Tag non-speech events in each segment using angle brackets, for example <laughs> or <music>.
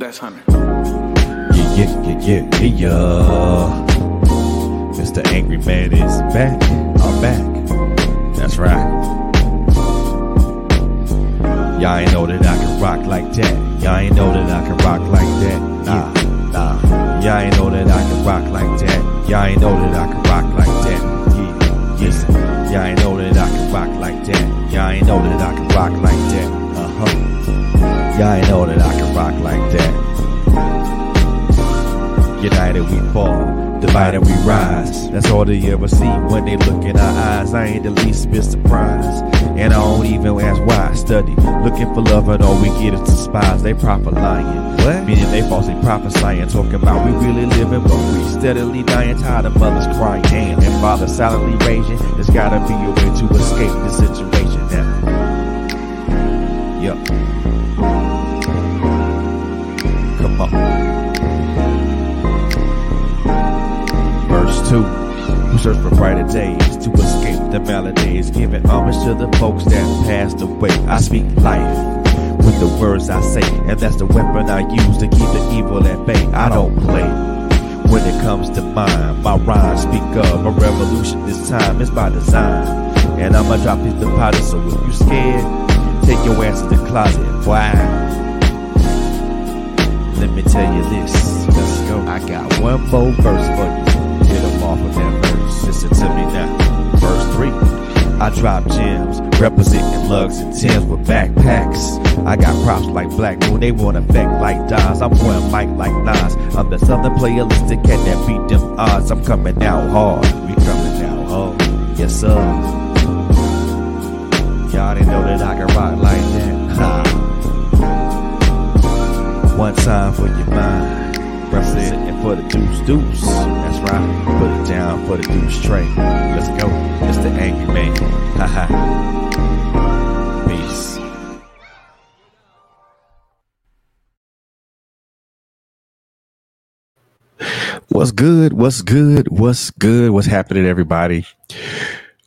That's Hunter. Yeah, yeah, yeah, yeah, yeah. Mr. Angry Man is back. I'm back. That's right. Y'all ain't know that I can rock like that. Y'all ain't know that I can rock like that. Nah, nah. Y'all ain't know that I can rock like that. Y'all ain't know that I can rock like that. Yeah, yeah. Y'all ain't know that I can rock like that. Y'all ain't know that I can rock like that. Uh huh. Y'all know that I can rock like that. United we fall, divided we rise. That's all they ever see when they look in our eyes. I ain't the least bit surprised. And I don't even ask why I study. Looking for love and all we get is despise. They proper lying. What? Meaning they falsely prophesying. Talking about we really living, but we steadily dying. Tired of mothers crying. And fathers silently raging. There's gotta be a way to escape this situation now. 2. We search for brighter days to escape the maladies, giving homage to the folks that passed away. I speak life with the words I say, and that's the weapon I use to keep the evil at bay. I don't play. When it comes to mine, my rhymes speak of a revolution this time. It's by design. And I'ma drop these deposits, so if you scared, take your ass to the closet. Why? Let me tell you this. Let's go. I got one more verse for you. Off of that verse. Listen to me now. Verse 3. I drop gems, representing Lugz and Tims with backpacks. I got props like Black Moon, they want effect like Daz. I'm pouring mic like Nas. I'm the southern playalistic cat that beat them odds. I'm coming out hard. We coming out hard. Yes, sir. Y'all didn't know that I can rock like that. Ha. One time for your mind. Representing for the deuce deuce. Right. Put it down the tray. Let's go. Mr. Angry Man. What's good? What's good? What's good? What's happening, everybody?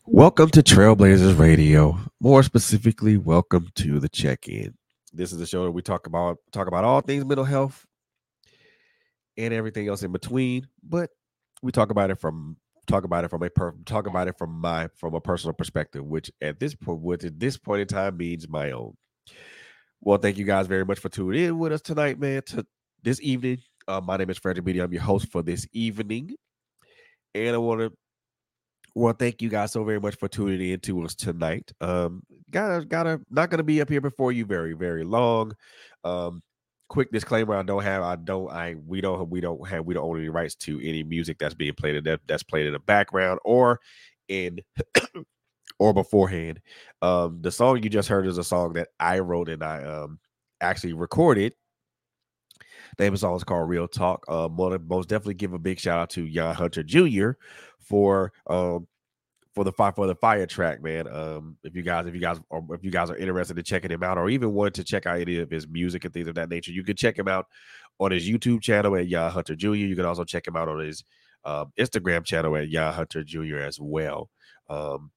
Welcome to Trailblazers Radio. More specifically, welcome to the check-in. This is the show that we talk about talk about all things mental health and everything else in between. But we talk about it from talk about it from a per, talk about it from my from a personal perspective, which at this point, which at this point in time means my own. Well, thank you guys very much for tuning in with us tonight, man. To this evening, uh, my name is Frederick Beaty. I'm your host for this evening, and I want to well, thank you guys so very much for tuning in to us tonight. Um, gotta gotta not gonna be up here before you very very long. Um, quick disclaimer: I don't have, I don't, I we don't, we don't have, we don't own any rights to any music that's being played in that that's played in the background or in <coughs> or beforehand. Um, the song you just heard is a song that I wrote and I um actually recorded. The name of the song is called Real Talk. Um, most definitely give a big shout out to Jan Hunter Jr. for um for the fire for the fire track, man. Um, if you guys, if you guys, or if you guys are interested in checking him out, or even want to check out any of his music and things of that nature, you can check him out on his YouTube channel at Jan Hunter Jr. You can also check him out on his um, Instagram channel at Jan Hunter Jr. as well. Um,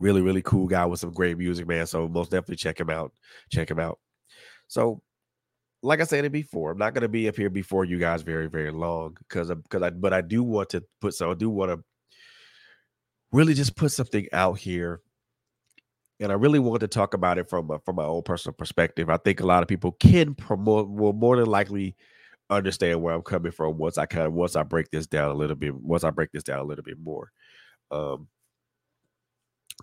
really, really cool guy with some great music, man. So most definitely check him out. Check him out. So like I said it before, I'm not going to be up here before you guys very, very long because because I but I do want to put so I do want to really just put something out here, and I really want to talk about it from a, from my own personal perspective. I think a lot of people can promote will more than likely understand where I'm coming from once I kind of once I break this down a little bit once I break this down a little bit more. Um,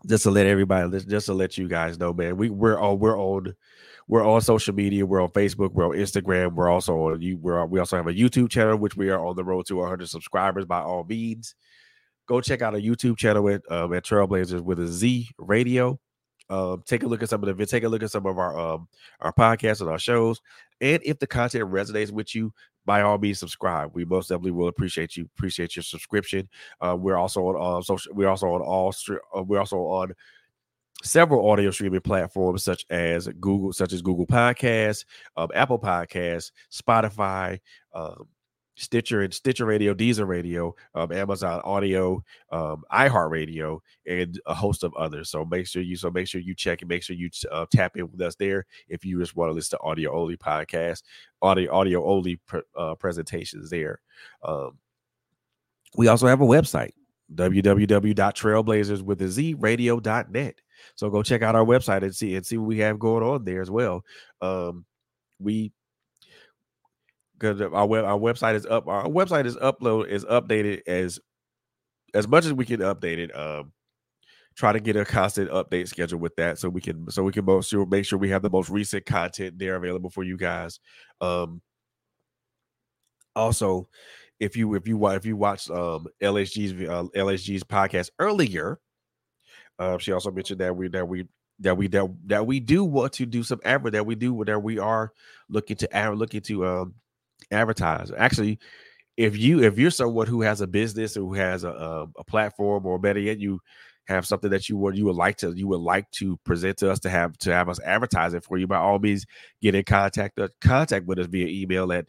just to let everybody just to let you guys know, man, we we're on we're on we're on social media. We're on Facebook. We're on Instagram. We're also on you. We're we also have a YouTube channel, which we are on the road to 100 subscribers by all means. Go check out our YouTube channel at at Trailblazers with a Z Radio. Um, take a look at some of the take a look at some of our um our podcasts and our shows. And if the content resonates with you, by all means subscribe. We most definitely will appreciate you. Appreciate your subscription. Uh, we're also on uh, social. We're also on all. Uh, we're also on several audio streaming platforms such as Google, such as Google Podcasts, um, Apple Podcasts, Spotify, um, Stitcher and Stitcher Radio, Deezer Radio, um, Amazon Audio, um, iHeartRadio, and a host of others. So make sure you so make sure you check and make sure you uh, tap in with us there if you just want to listen to audio only podcasts, audio audio only uh, presentations there. Um, we also have a website www.trailblazers with a z radio.net. So go check out our website and see and see what we have going on there as well. Um, we because our web our website is up. Our website is upload is updated as as much as we can update it. Um, try to get a constant update schedule with that so we can so we can most sure make sure we have the most recent content there available for you guys. Um, also, if you if you if you watch um LSG's uh, LSG's podcast earlier, uh, she also mentioned that we that we that we that, that we do want to do some ever that we do that we are looking to looking to um advertise. Actually, if you if you're someone who has a business or who has a, a, a platform or better yet you have something that you would you would like to you would like to present to us to have to have us advertise it for you by all means get in contact uh, contact with us via email at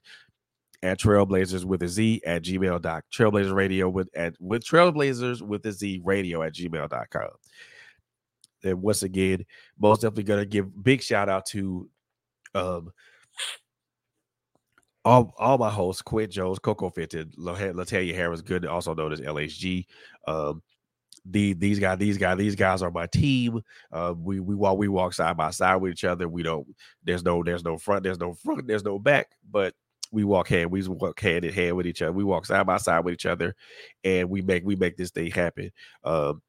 at trailblazers with a z at gmail dot trailblazers radio with at with trailblazers with a z radio at gmail.com and once again most definitely gonna give big shout out to um all, all my hosts, Quint Jones, Coco Fenton, Latalia Harris, good, also known as LHG. Um, the these guys, these guys, these guys are my team. Uh, we we walk we walk side by side with each other. We don't there's no there's no front, there's no front, there's no back, but we walk hand, we walk hand in hand with each other. We walk side by side with each other, and we make we make this thing happen. Um,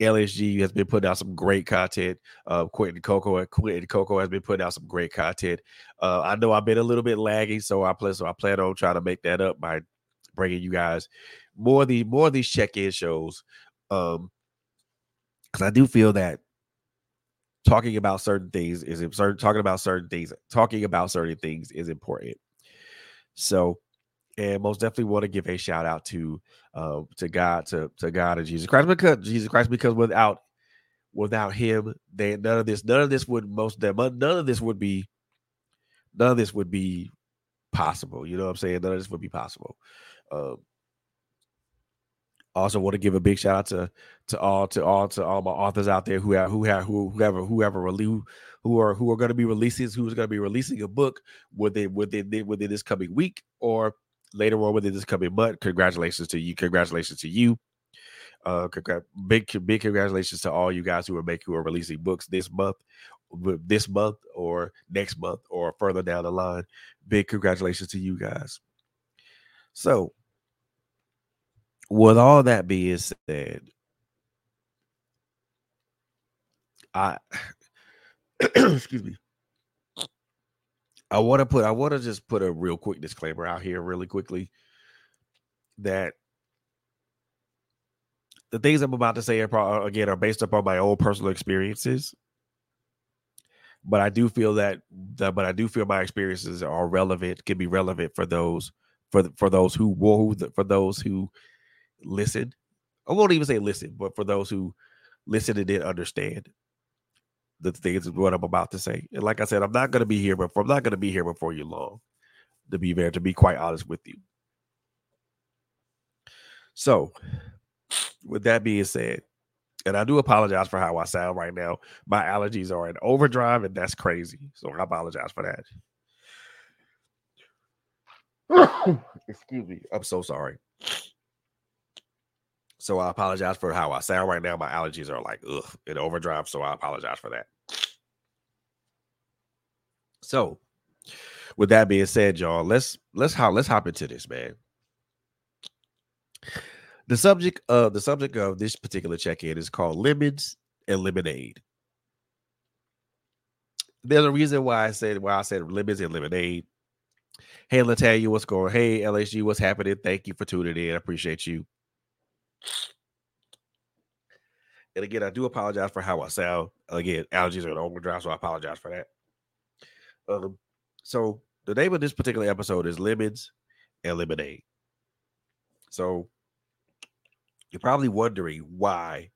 LSG has been putting out some great content. Uh, Quentin Coco, Quentin Coco has been putting out some great content. Uh, I know I've been a little bit laggy, so I plan so I plan on trying to make that up by bringing you guys more of the more of these check-in shows. Um, because I do feel that talking about certain things is certain talking about certain things, talking about certain things is important. So and most definitely want to give a shout out to uh to God to to God and Jesus Christ because Jesus Christ because without without him they none of this none of this would most none of this would be none of this would be possible you know what I'm saying? None of this would be possible. Um also want to give a big shout out to to all to all to all my authors out there who have who have who whoever whoever release who are who are going to be releasing who's going to be releasing a book within within within this coming week or later on within this coming month. Congratulations to you. Congratulations to you. Uh, big big congratulations to all you guys who are making who are releasing books this month, this month or next month or further down the line. Big congratulations to you guys. So, with all that being said, I <clears throat> excuse me. I want to put I want to just put a real quick disclaimer out here really quickly that the things I'm about to say are probably, again are based upon my own personal experiences. But I do feel that, that but I do feel my experiences are relevant, can be relevant for those for for those who who for those who listen. I won't even say listen, but for those who listen and didn't understand the things what I'm about to say. And like I said, I'm not going to be here, before I'm not to be here before you long. To be there, to be quite honest with you. So, with that being said, and I do apologize for how I sound right now. My allergies are in overdrive, and that's crazy. So I apologize for that. <coughs> Excuse me. I'm so sorry. So I apologize for how I sound right now. My allergies are like ugh in overdrive. So I apologize for that. So, with that being said, y'all, let's let's hop let's hop into this, man. The subject of the subject of this particular check-in is called lemons and lemonade. There's a reason why I said why I said lemons and lemonade. Hey, Latalia, what's going? Hey, LSG, what's happening? Thank you for tuning in. I appreciate you. And again, I do apologize for how I sound. Again, allergies are an overdrive, so I apologize for that. Um, so the name of this particular episode is Lemons and Lemonade. So you're probably wondering why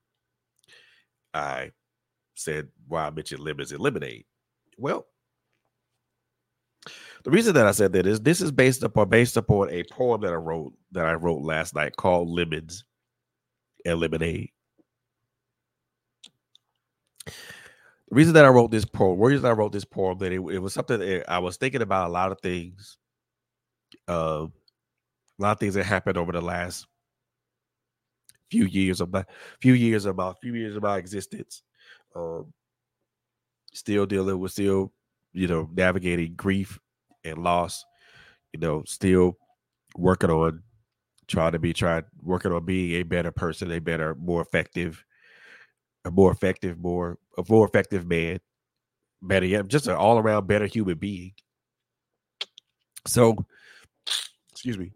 I said why I mentioned lemons and lemonade. Well, The reason that I said that is this is based upon based upon a poem that I wrote that I wrote last night called Lemons and Lemonade. The reason that I wrote this poem, the reason I wrote this poem, that it, it was something that I was thinking about a lot of things, uh, a lot of things that happened over the last few years of my few years of my few years of my existence. Um, still dealing with still, you know, navigating grief and loss. You know, still working on trying to be trying working on being a better person, a better, more effective, a more effective, more a more effective man, better yet, just an all around better human being. So, excuse me.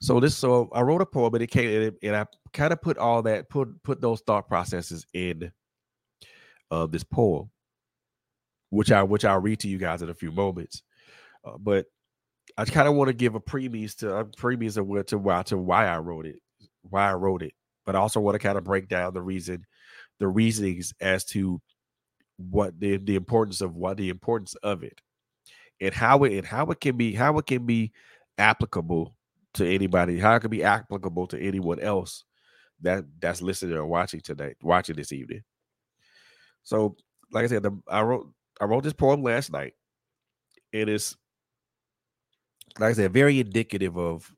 So this, so I wrote a poem, and it came, and, it, and I kind of put all that, put put those thought processes in uh, this poem, which I which I'll read to you guys in a few moments. Uh, but I kind of want to give a premise to a premise of where to why to why I wrote it, why I wrote it, but I also want to kind of break down the reason, the reasonings as to what the the importance of what the importance of it, and how it and how it can be how it can be applicable to anybody, how it can be applicable to anyone else that that's listening or watching today, watching this evening. So, like I said, the, I wrote I wrote this poem last night. It is, like I said, very indicative of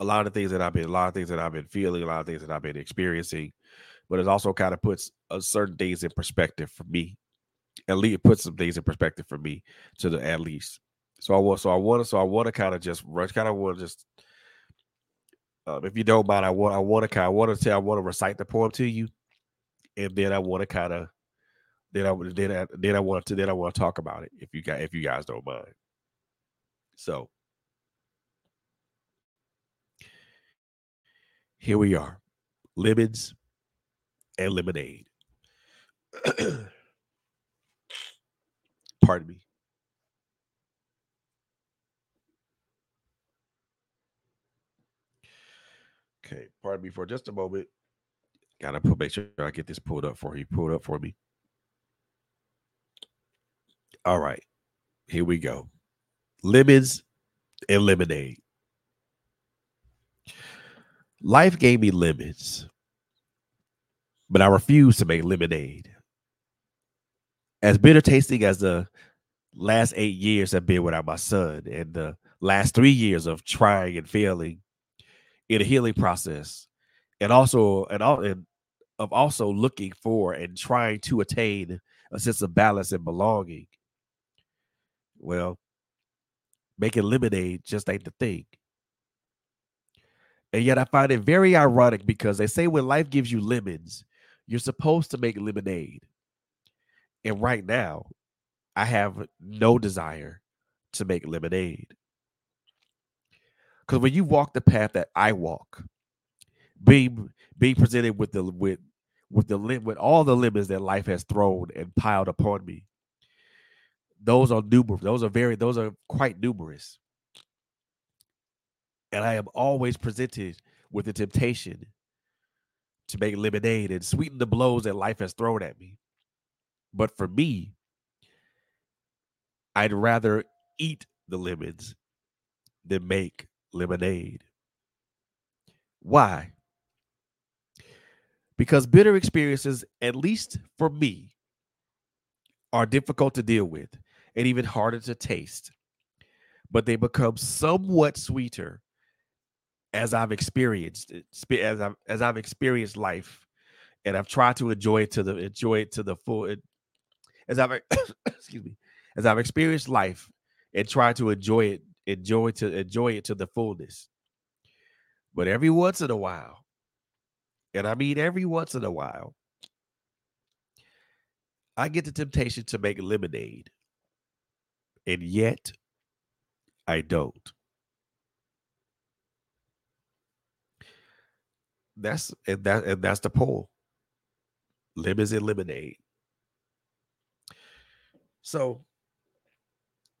a lot of things that I've been, a lot of things that I've been feeling, a lot of things that I've been experiencing. But it also kind of puts a certain things in perspective for me. At least it puts some things in perspective for me to the at least. So I want, so I want to, so I want to kind of just rush, kind of want to just, um, if you don't mind, I want, I want to kind, of want to tell, I want to recite the poem to you, and then I want to kind of, then I then I, then I want to then I want to talk about it if you guys if you guys don't mind. So here we are, lemons and lemonade. Pardon me. Okay, pardon me for just a moment. Gotta put make sure I get this pulled up for you. Pulled up for me. All right, here we go. Lemons and lemonade. Life gave me lemons, but I refuse to make lemonade. As bitter tasting as the last eight years have been without my son, and the last three years of trying and failing in a healing process, and also and all and of also looking for and trying to attain a sense of balance and belonging. Well, making lemonade just ain't the thing. And yet I find it very ironic because they say when life gives you lemons, you're supposed to make lemonade. And right now, I have no desire to make lemonade. Because when you walk the path that I walk, being being presented with the with with the with all the lemons that life has thrown and piled upon me, those are numerous. Those are very those are quite numerous. And I am always presented with the temptation to make lemonade and sweeten the blows that life has thrown at me. But for me, I'd rather eat the lemons than make lemonade. Why? Because bitter experiences, at least for me, are difficult to deal with and even harder to taste. But they become somewhat sweeter as I've experienced it, as I've as I've experienced life, and I've tried to enjoy it to the enjoy it to the full. As I've <coughs> excuse me, as I've experienced life and tried to enjoy it, enjoy to enjoy it to the fullness. But every once in a while, and I mean every once in a while, I get the temptation to make lemonade and yet I don't. That's and that and that's the poll. Lemons and lemonade. So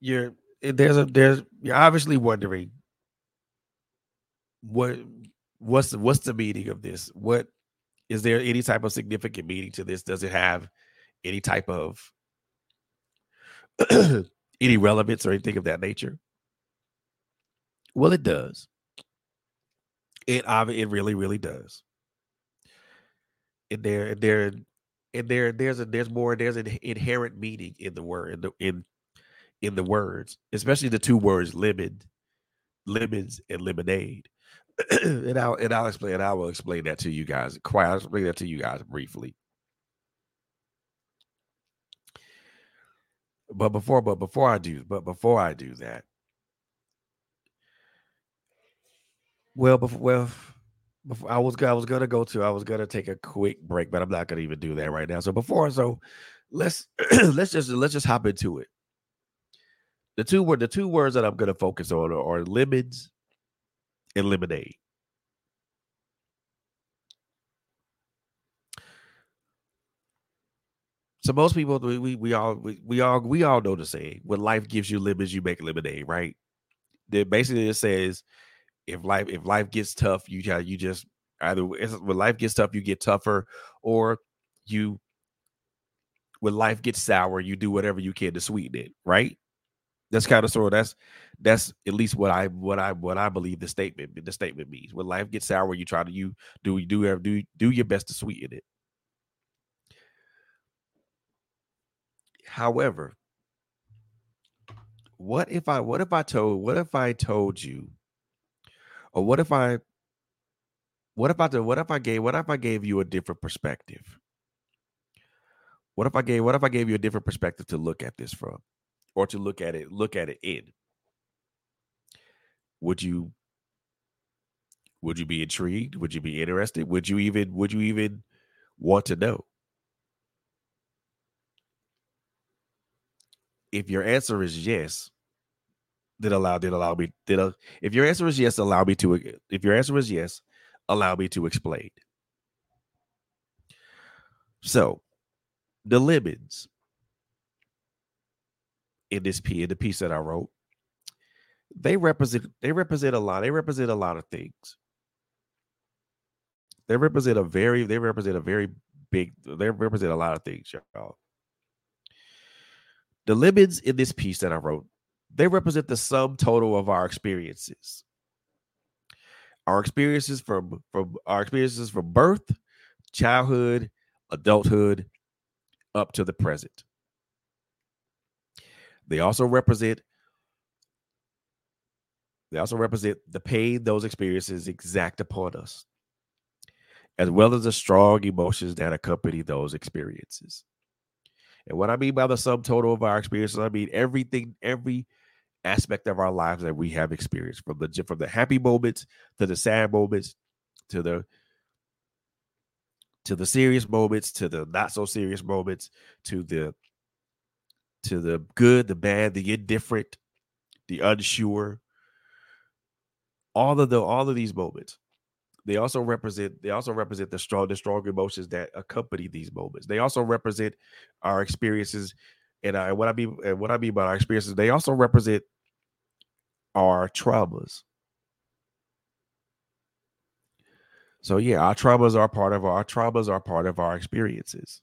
you're eh, there's a there's you're obviously wondering what what's what's the meaning of this? What is there any type of significant meaning to this? Does it have any type of <clears throat> any relevance or anything of that nature? Well, it does. It it really, really does. And there, and there, and there, there's a there's more. There's an inherent meaning in the word in the in in the words, especially the two words lemon, lemons, and lemonade. <clears throat> and I'll and I'll explain. I will explain that to you guys. Quite, I'll explain that to you guys briefly. But before, but before I do, but before I do that, well, before, well, before I was I was gonna go to I was gonna take a quick break, but I'm not gonna even do that right now. So before, so let's <clears throat> let's just let's just hop into it. The two word the two words that I'm gonna focus on are, are lemons and lemonade. So most people we we, we all we, we all we all know the saying when life gives you lemons, you make lemonade, right? That basically it says if life if life gets tough, you you just either when life gets tough, you get tougher, or you when life gets sour, you do whatever you can to sweeten it, right? That's kind of sort of that's that's at least what I what I what I believe the statement the statement means. When life gets sour, you try to you do you do do do your best to sweeten it. However, what if I what if I told what if I told you or what if I what if I did what if I gave what if I gave you a different perspective? What if I gave what if I gave you a different perspective to look at this from or to look at it look at it in? Would you would you be intrigued? Would you be interested? Would you even would you even want to know? if your answer is yes, then allow did allow me did uh, if your answer is yes, allow me to if your answer is yes, allow me to explain. So the lemons in this piece, in the piece that I wrote, they represent they represent a lot. They represent a lot of things. They represent a very they represent a very big they represent a lot of things, y'all. The lemons in this piece that I wrote, they represent the sum total of our experiences. Our experiences from from our experiences from birth, childhood, adulthood, up to the present. They also represent they also represent the pain those experiences exact upon us, as well as the strong emotions that accompany those experiences. And what I mean by the sum total of our experiences, I mean everything, every aspect of our lives that we have experienced, from the from the happy moments to the sad moments, to the to the serious moments, to the not so serious moments, to the to the good, the bad, the indifferent, the unsure. All of the all of these moments they also represent they also represent the strong the strong emotions that accompany these moments. They also represent our experiences, and, what I mean and what I mean by our experiences, they also represent our traumas. So yeah, our traumas are part of our, traumas are part of our experiences.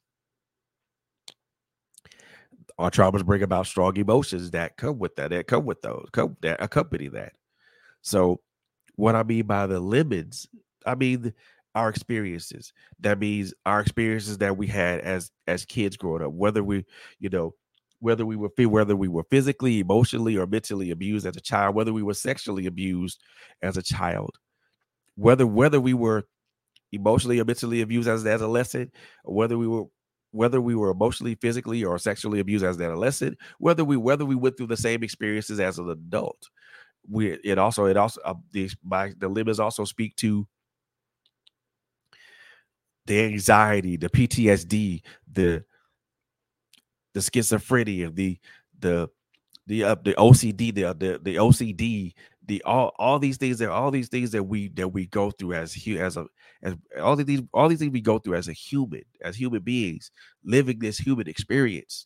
Our traumas bring about strong emotions that come with that, that come with those, come that accompany that. So what I mean by the lemons I mean our experiences. That means our experiences that we had as as kids growing up, whether we, you know, whether we were whether we were physically, emotionally, or mentally abused as a child, whether we were sexually abused as a child, whether whether we were emotionally or mentally abused as an adolescent, whether we were whether we were emotionally, physically, or sexually abused as an adolescent, whether we whether we went through the same experiences as an adult. We it also it also uh, the by the limits also speak to the anxiety, the PTSD, the the schizophrenia, the the the uh, the OCD, the the the OCD, the all all these things that all these things that we that we go through as as a as all these all these things we go through as a human as human beings living this human experience.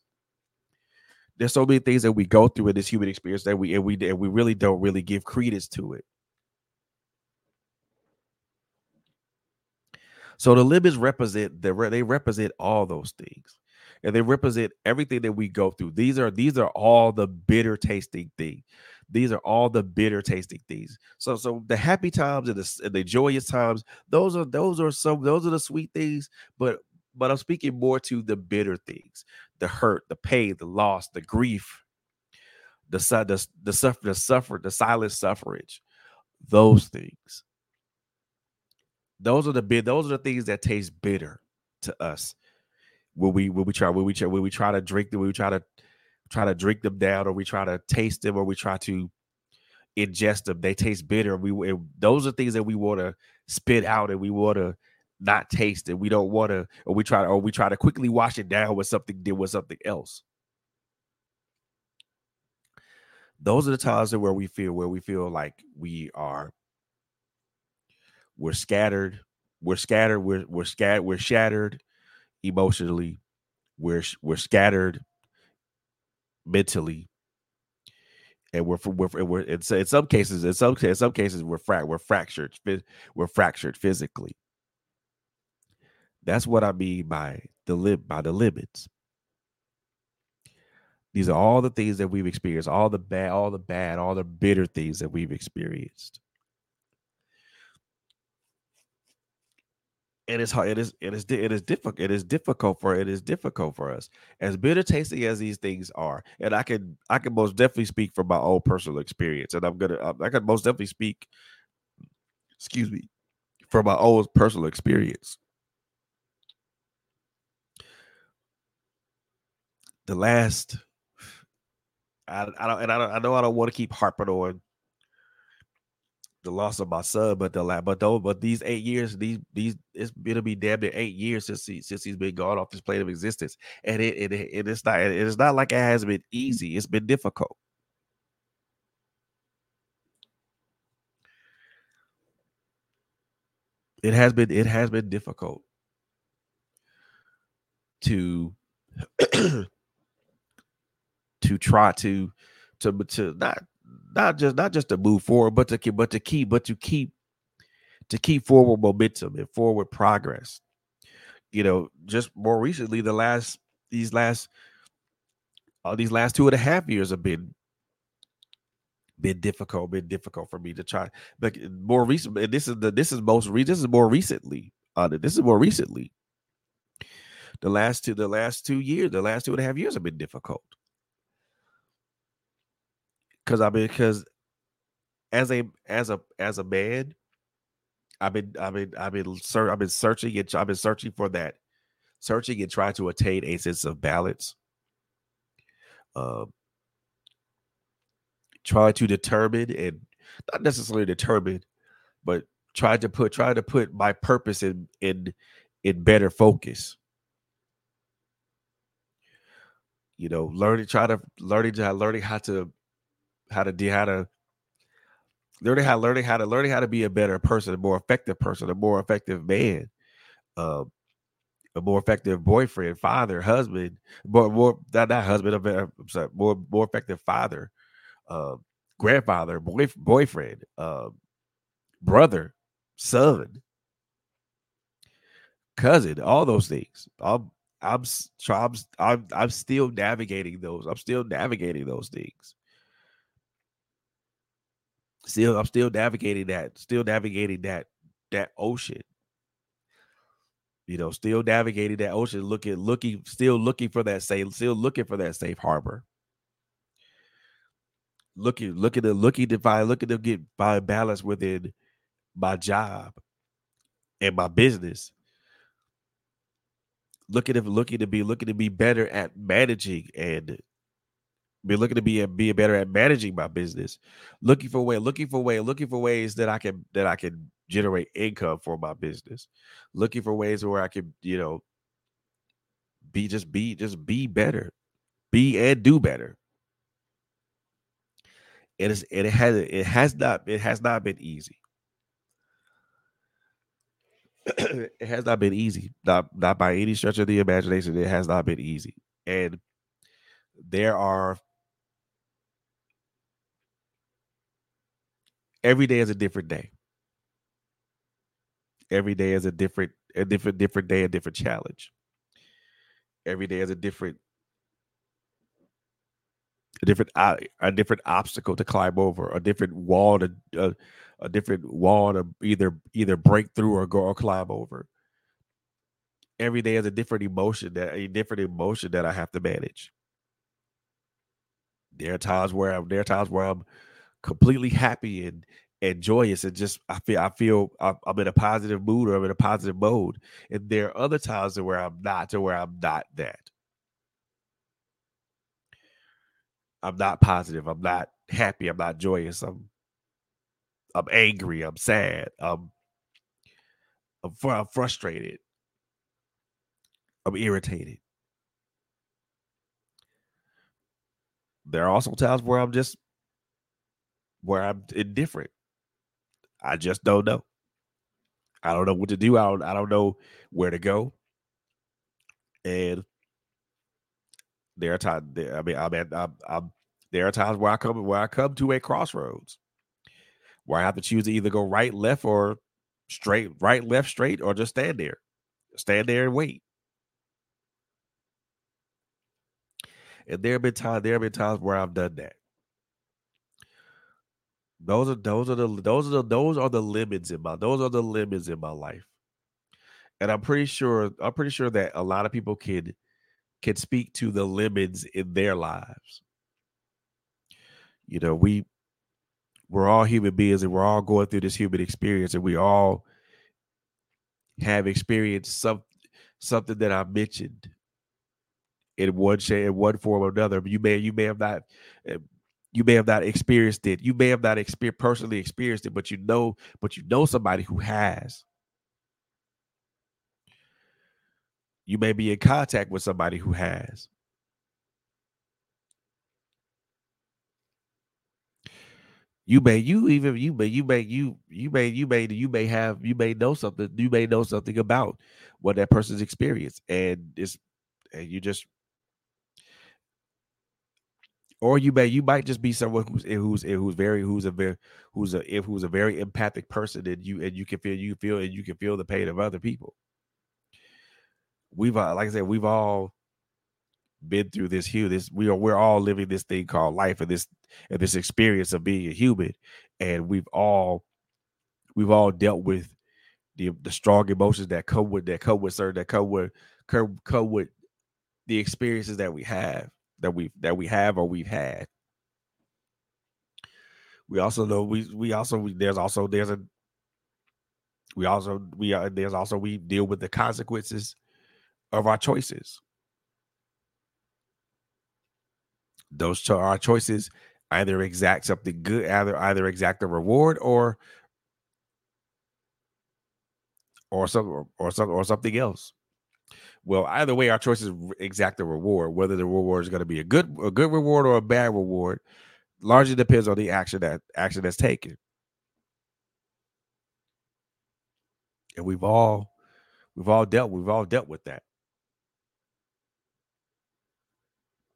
There's so many things that we go through in this human experience that we and we and we really don't really give credence to it. So the limits represent the they represent all those things. And they represent everything that we go through. These are these are all the bitter tasting things. These are all the bitter tasting things. So so the happy times and the, and the joyous times, those are those are some those are the sweet things, but but I'm speaking more to the bitter things, the hurt, the pain, the loss, the grief, the the the suffer, the suffer, the silent suffrage, those things. Those are the bit. Those are the things that taste bitter to us when we when we try when we try when we try to drink them, we try to try to drink them down, or we try to taste them, or we try to ingest them. They taste bitter. We those are things that we want to spit out, and we want to not taste it. We don't want to, or we try to, or we try to quickly wash it down with something did with something else. Those are the times where we feel where we feel like we are we're scattered, we're scattered, we're we're scattered, we're shattered emotionally, we're we're scattered mentally, and we're we're, we're in, in some cases in some in some cases we're fra- we're fractured we're fractured physically. That's what I mean by the lim- by the limits. These are all the things that we've experienced, all the bad, all the bad, all the bitter things that we've experienced. And it's hard. It is. It is. It is difficult. It is difficult for. It is difficult for us as bitter tasting as these things are. And I can. I can most definitely speak from my own personal experience. And I'm gonna. Um, I can most definitely speak. Excuse me, from my own personal experience. The last I, I don't, and I, don't, I know I don't want to keep harping on the loss of my son, but the but though, but these eight years, these these it's it'll be damn near eight years since he since he's been gone off this plane of existence, and it, it, it it's not it's not like it has been easy. It's been difficult. It has been it has been difficult to <clears throat> to try to to to not not just not just to move forward, but to keep but to keep but to keep to keep forward momentum and forward progress. You know, just more recently, the last these last uh, these last two and a half years have been been difficult, been difficult for me to try. But more recent, this is the this is most re- this is more recently. Uh, this is more recently. The last two, the last two years, the last two and a half years have been difficult because I mean, because as a as a as a man, I've been I've been I've been I've been searching and I've been searching for that, searching and trying to attain a sense of balance. Um, trying to determine and not necessarily determine, but trying to put trying to put my purpose in in in better focus. You know, learning, trying to learning to learning how to how to do how to learning how learning how to learning how to be a better person, a more effective person, a more effective man, um, a more effective boyfriend, father, husband, more more not, not husband, I'm sorry, more more effective father, um, grandfather, boy, boyfriend, um, brother, son, cousin, all those things. I'm I'm I'm, I'm still navigating those. I'm still navigating those things still I'm still navigating that, still navigating that that ocean. You know, still navigating that ocean, looking, looking, still looking for that safe, still looking for that safe harbor. Looking, looking to looking to find, looking to get find balance within my job and my business. Looking to looking to be looking to be better at managing and be looking to be a, be better at managing my business, looking for way, looking for way, looking for ways that I can that I can generate income for my business, looking for ways where I can, you know, be just be just be better, be and do better. It is it has it has not it has not been easy. <clears throat> it has not been easy. Not not by any stretch of the imagination. It has not been easy. And there are every day is a different day. Every day is a different, a different, different day, a different challenge. Every day is a different a different a different obstacle to climb over, a different wall to uh, a different wall to either either break through or go or climb over. Every day is a different emotion that a different emotion that I have to manage. There are times where I'm there are times where I'm completely happy and and joyous and just I feel I feel I'm in a positive mood or I'm in a positive mode. And there are other times where I'm not to where I'm not that. I'm not positive. I'm not happy. I'm not joyous. I'm I'm angry. I'm sad. I'm I'm, fr- I'm frustrated. I'm irritated. There are also times where I'm just where I'm indifferent. I just don't know. I don't know what to do. I don't I don't know where to go. And there are times. I mean, I mean, I'm, I'm, there are times where I come where I come to a crossroads where I have to choose to either go right, left, or straight, right, left, straight, or just stand there, stand there and wait. And there have been times. There have been times where I've done that. Those are those are the those are the those are the limits in my those are the limits in my life. And I'm pretty sure I'm pretty sure that a lot of people can can speak to the limits in their lives. You know, we we're all human beings and we're all going through this human experience and we all have experienced some something that I mentioned in one shape, in one form or another. You may you may have not eh, you may have not experienced it. You may have not exper- personally experienced it, but you know, but you know somebody who has. You may be in contact with somebody who has. You may you even you may you may you you may you may you may have you may know something you may know something about what that person's experienced and it's and you just or you may you might just be someone who's who's who's very who's a very who's a if who's a very empathic person and you and you can feel you feel and you can feel the pain of other people we've uh, like I said, we've all been through this here. This we are we're all living this thing called life and this and this experience of being a human. And we've all we've all dealt with the the strong emotions that come with that come with certain that come with come, come with the experiences that we have that we that we have or we've had. We also know we we also we, there's also there's a we also we are there's also we deal with the consequences of our choices. Those cho- our choices either exact something good, either either exact a reward or or some or some or something else. Well, either way, our choices exact a reward. Whether the reward is going to be a good a good reward or a bad reward, largely depends on the action that action that's taken. And we've all we've all dealt we've all dealt with that.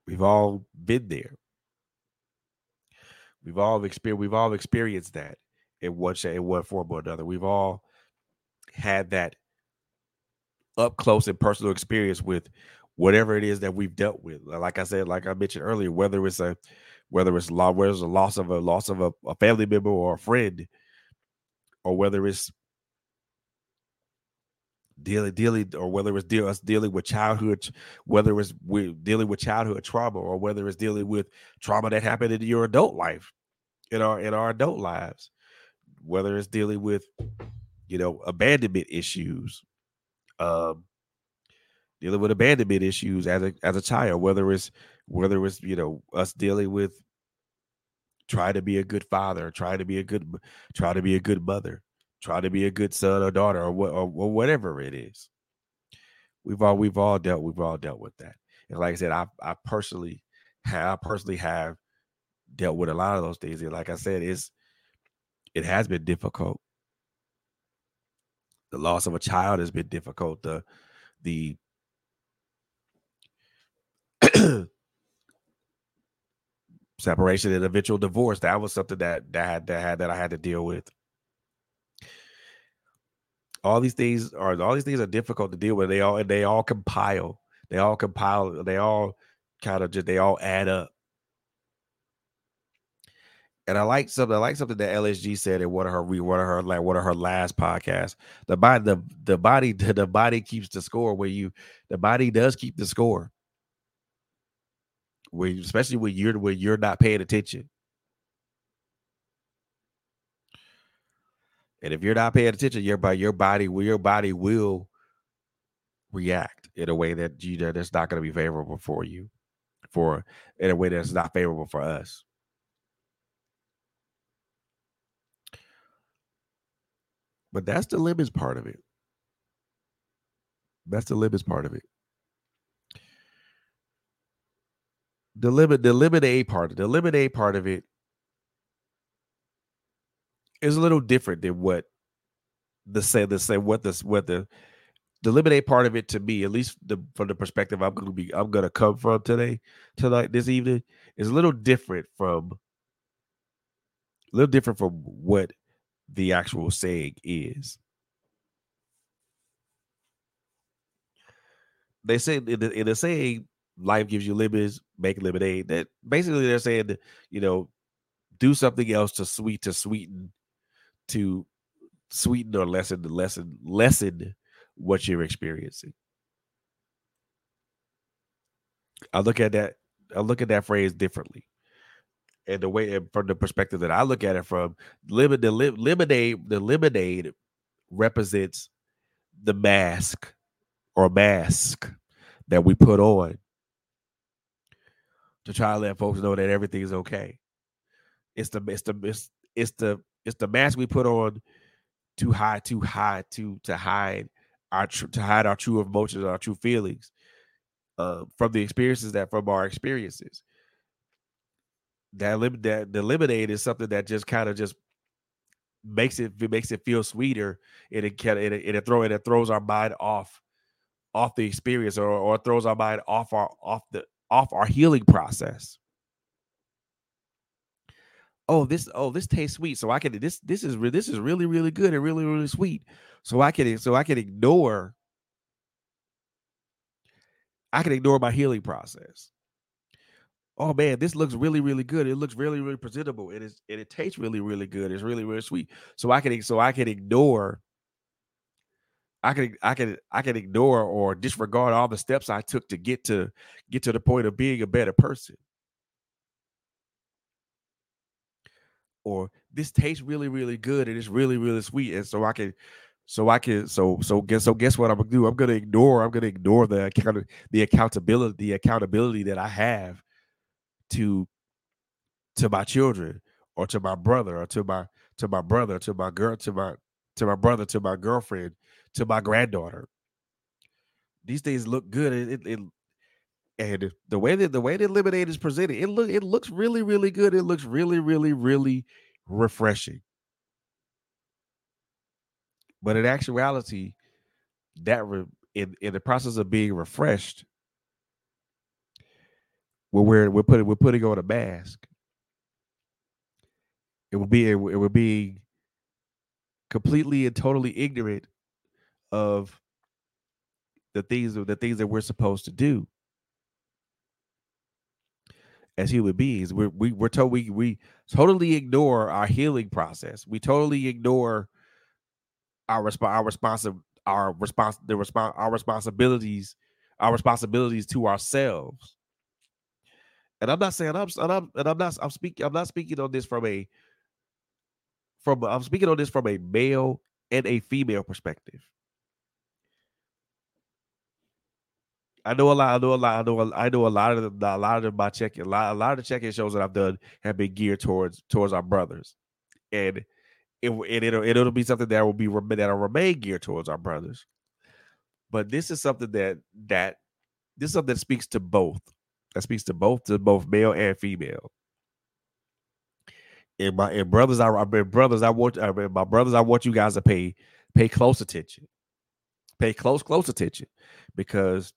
We've all been there. We've all experienced we've all experienced that in one in one form or another. We've all had that up close and personal experience with whatever it is that we've dealt with. Like I said, like I mentioned earlier, whether it's a whether it's law, whether it's a loss of a loss of a, a family member or a friend, or whether it's dealing dealing or whether it's deal, us dealing with childhood whether it's we dealing with childhood trauma or whether it's dealing with trauma that happened in your adult life in our in our adult lives whether it's dealing with you know abandonment issues um dealing with abandonment issues as a as a child whether it's whether it's you know us dealing with trying to be a good father trying to be a good try to be a good mother try to be a good son or daughter or, or, whatever it is. We've all we've all dealt we've all dealt with that. And like I said, I I personally have I personally have dealt with a lot of those things. And like I said, it's it has been difficult. The loss of a child has been difficult. The the <clears throat> separation and eventual divorce that was something that that had that had that I had to deal with all these things are all these things are difficult to deal with. They all they all compile They all compile. They all kind of just they all add up. And I like something. I like something that LSG said in one of her one of her like one of her last podcasts. The body, the the body, <laughs> the body keeps the score. Where you, the body does keep the score. Especially when you're when you're not paying attention. And if you're not paying attention, your body, your body, your body will react in a way that you that's not going to be favorable for you, for in a way that's not favorable for us. But that's the limits part of it. That's the limits part of it. The limit, the limit A part, the limit A part of it is a little different than what the say the say what the what the the limit A part of it to me, at least the, from the perspective I'm to be I'm to come from today tonight this evening, is a little different from a little different from what the actual saying is. They say in the, in the saying, life gives you lemons, make lemonade. That basically they're saying, you know, do something else to sweet to sweeten to sweeten or lessen the lessen lessen what you're experiencing. I look at that. I look at that phrase differently and the way and from the perspective that I look at it from, limit the lemonade, the lemonade represents the mask or mask that we put on to try to let folks know that everything is okay. It's the it's the it's, it's the it's the mask we put on to hide to hide to to hide our tr- to hide our true emotions, our true feelings uh, from the experiences that from our experiences that that the lemonade is something that just kind of just makes it, it makes it feel sweeter and it can it, it throw and it throws our mind off off the experience or or throws our mind off our off the off our healing process. Oh, this oh this tastes sweet, so I can this this is this is really really good and really really sweet. So I can so I can ignore I can ignore my healing process oh man, this looks really, really good. It looks really, really presentable. It is, and it tastes really, really good. It's really, really sweet. So I can, so I can ignore, I can, I can, I can ignore or disregard all the steps I took to get to get to the point of being a better person. Or this tastes really, really good and it's really, really sweet. And so I can, so I can, so so guess so guess what I'm gonna do? I'm gonna ignore. I'm gonna ignore the account, the accountability, the accountability that I have to to my children or to my brother or to my to my brother to my girl to my to my brother to my girlfriend to my granddaughter. These things look good. It, it, it and the way that the way that lemonade is presented it look it looks really really good. It looks really really really refreshing. But in actuality that re, in in the process of being refreshed we're wearing we're putting we're putting on a mask. It will be it will be completely and totally ignorant of the things the things that we're supposed to do as human beings. We're we, we're told we we totally ignore our healing process. We totally ignore our resp- our responsive our response the response our responsibilities our responsibilities to ourselves and I'm not saying I'm and I'm and I'm not I'm speaking I'm not speaking on this from a from I'm speaking on this from a male and a female perspective. I know a lot. I know a lot. I know. A, I know a lot of the, a lot of my check. A lot. A lot of the check-in shows that I've done have been geared towards towards our brothers, and it and it'll it'll be something that will be that'll remain geared towards our brothers. But this is something that that this is something that speaks to both that speaks to both to both male and female. And my and brothers, I and brothers, I want my brothers, I want you guys to pay pay close attention, pay close close attention, because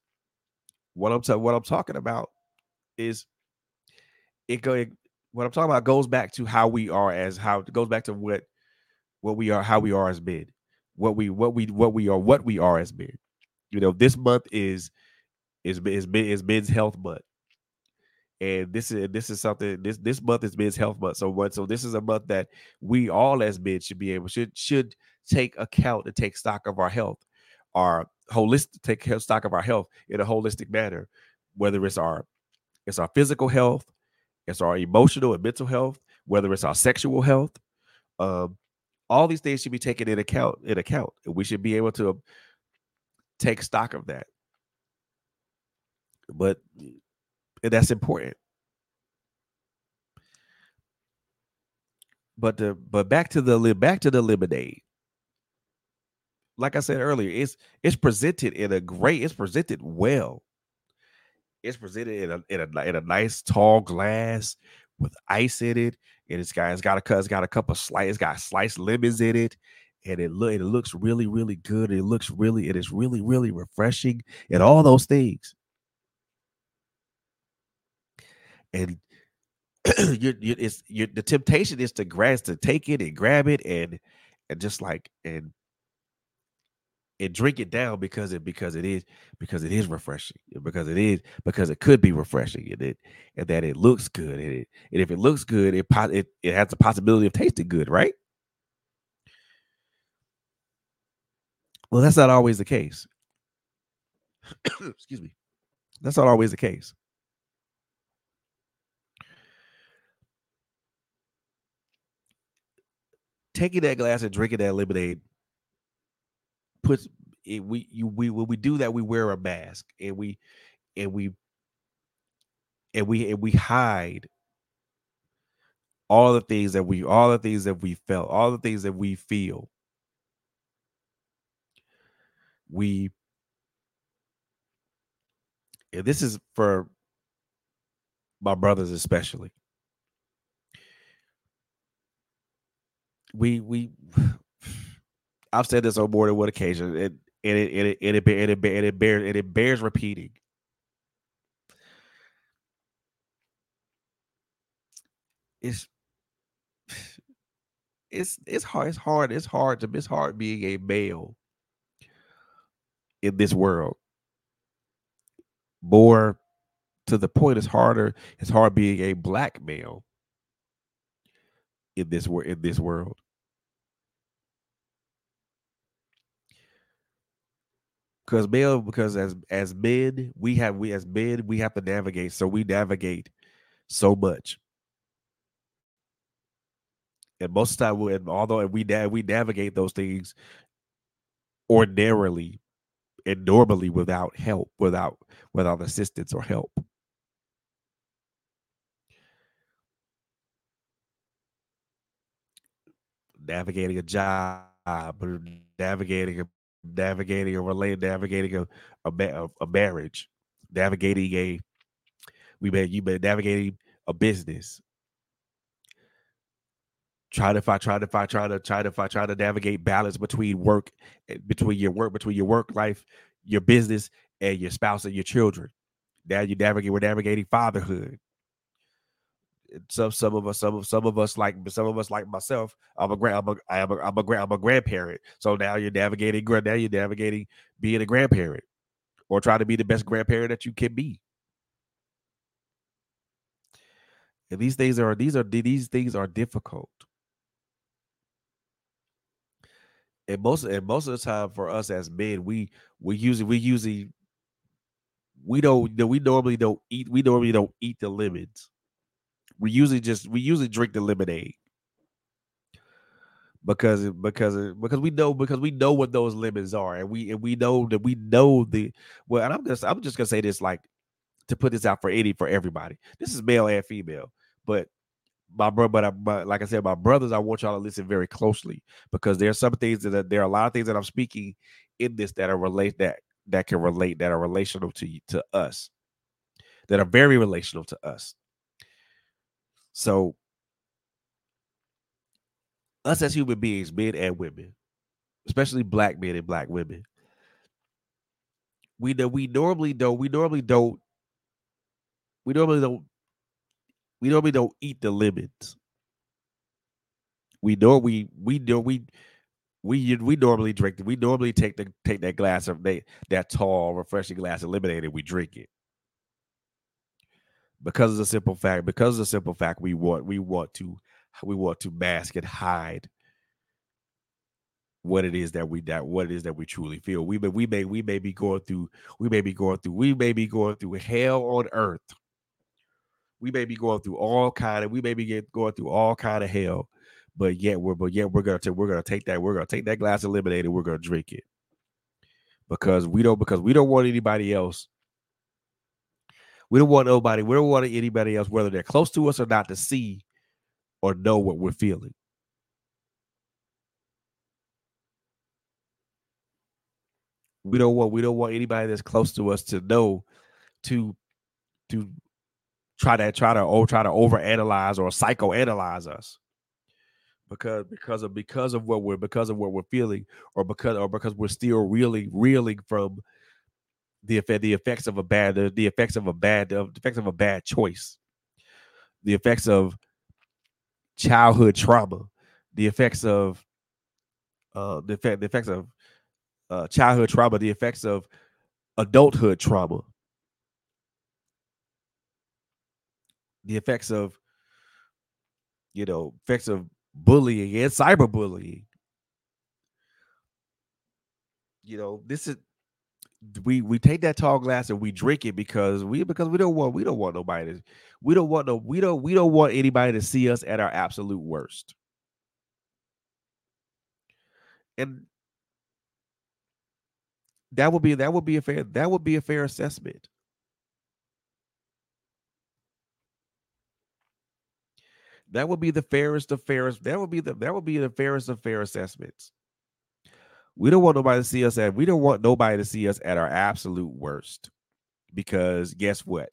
what I'm ta- what I'm talking about is it go what I'm talking about goes back to how we are as how it goes back to what what we are how we are as men, what we what we what we are what we are as men. You know, this month is It's it's, it's men's health month and this is this is something this this month is men's health month. So what so this is a month that we all as men should be able should should take account and take stock of our health our holistic take stock of our health in a holistic manner whether it's our it's our physical health it's our emotional and mental health whether it's our sexual health um all these things should be taken in account in account and we should be able to take stock of that. But and that's important. But the but back to the back to the lemonade. Like I said earlier, it's it's presented in a great, it's presented well. It's presented in a in a, in a nice tall glass with ice in it, and it's got it's got a it's got a couple of slice, it's got sliced lemons in it, and it look it looks really really good. It looks really it is really really refreshing, and all those things. And <clears throat> you you it's you the temptation is to grasp to take it and grab it and and just like and and drink it down because it because it is because it is refreshing because it is because it could be refreshing and it and that it looks good and it and if it looks good it it, it has the possibility of tasting good right? Well that's not always the case. <coughs> Excuse me. That's not always the case taking that glass and drinking that lemonade puts it, we you we when we do that we wear a mask and we and we and we and we hide all the things that we all the things that we felt all the things that we feel. We and this is for my brothers especially we we <sighs> I've said this on more than one occasion, it and it and it, and it, and it, and it bears it bears repeating. It's <sighs> it's it's hard. It's hard. It's hard to it's hard being a male in this world. More to the point, it's harder. It's hard being a black male in this world. In this world, because male because as as men we have we as men we have to navigate so we navigate so much and most of the time we, and although we we navigate those things ordinarily and normally without help without without assistance or help navigating a job navigating a navigating a relate, navigating a a, a marriage, navigating a we been you been navigating a business. Try to find, try to find, try to try to find, try to navigate balance between work, eh, between your work, between your work life, your business, and your spouse and your children. Now you navigate, we're navigating fatherhood some some of us some of some of us like some of us like myself i'm a grand i'm a i'm a, I'm a, grand, I'm a grandparent. So now you're navigating now you're navigating being a grandparent or trying to be the best grandparent that you can be. And these things are these are these things are difficult. And most and most of the time for us as men we we usually we usually we don't we normally don't eat we normally don't eat the lemons we usually just we usually drink the lemonade because because because we know because we know what those lemons are and we and we know that we know the well and I'm just I'm just gonna say this like to put this out for any for everybody. This is male and female, but my brother, but, I, but like I said, my brothers, I want y'all to listen very closely because there are some things that there are a lot of things that I'm speaking in this that are relate that that can relate that are relational to to us, that are very relational to us. So, us as human beings, men and women, especially black men and black women, we know we normally don't. We normally don't. We normally don't. We normally don't eat the lemons. We know we we know we we we normally drink we normally take the take that glass of they, that tall refreshing glass of lemonade and we drink it because of the simple fact because of the simple fact we want we want to we want to mask and hide what it is that we that what it is that we truly feel. We may we may we may be going through we may be going through we may be going through hell on earth. We may be going through all kind of we may be get, going through all kind of hell but yet we're but yet we're gonna take we're gonna take that we're gonna take that glass of lemonade and we're gonna drink it. Because we don't because we don't want anybody else we don't want nobody we don't want anybody else whether they're close to us or not to see or know what we're feeling. We don't want we don't want anybody that's close to us to know to to try to try to oh try to overanalyze or psychoanalyze us. Because because of because of what we're because of what we're feeling or because or because we're still really reeling from the effect the effects of a bad the, the effects of a bad the effects of a bad choice. The effects of childhood trauma. The effects of uh the effect the effects of uh childhood trauma. The effects of adulthood trauma. The effects of you know effects of bullying and cyberbullying. You know, this is we we take that tall glass and we drink it because we because we don't want we don't want nobody to we don't want no we don't we don't want anybody to see us at our absolute worst. And that would be that would be a fair that would be a fair assessment. That would be the fairest of fairest. That would be the that would be the fairest of fair assessments. We don't want nobody to see us at we don't want nobody to see us at our absolute worst. Because guess what?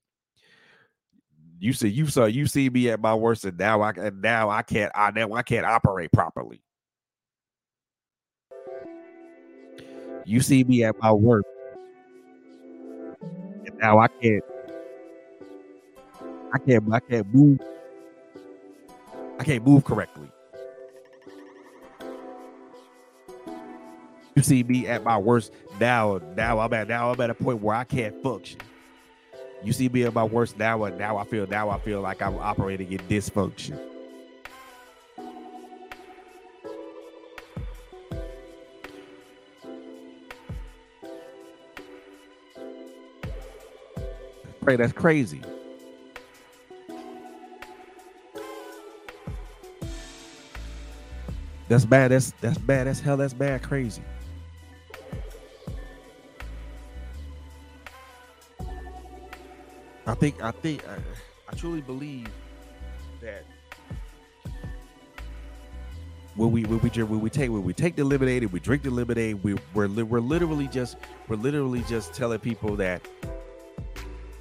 You see, you saw you see me at my worst, and now I and now I can't I now I can't operate properly. You see me at my worst, and now I can't I can't I can't move I can't move correctly. You see me at my worst now. Now I'm at now I'm at a point where I can't function. You see me at my worst now, and now I feel now I feel like I'm operating in dysfunction. Pray that's crazy. That's bad. That's that's bad. That's hell. That's bad. Crazy. I think. I think. I, I truly believe that when we when we when we take when we take the lemonade and we drink the lemonade, we we're we're literally just we're literally just telling people that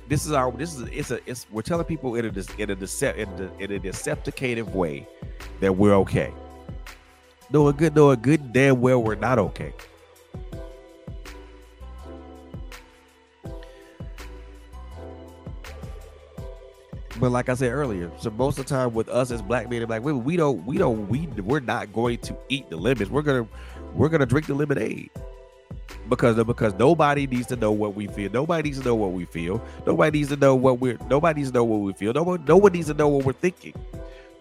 this is our this is it's a it's we're telling people in a in a decept in a, in a decepticative way that we're okay knowing good, knowing good damn well we're not okay. But like I said earlier, so most of the time with us as black men and black women, we don't, we don't, we we're not going to eat the lemons. We're gonna, we're gonna drink the lemonade because because nobody needs to know what we feel. Nobody needs to know what we feel. Nobody needs to know what we're. Nobody needs to know what we feel. No one, no one needs to know what we're thinking.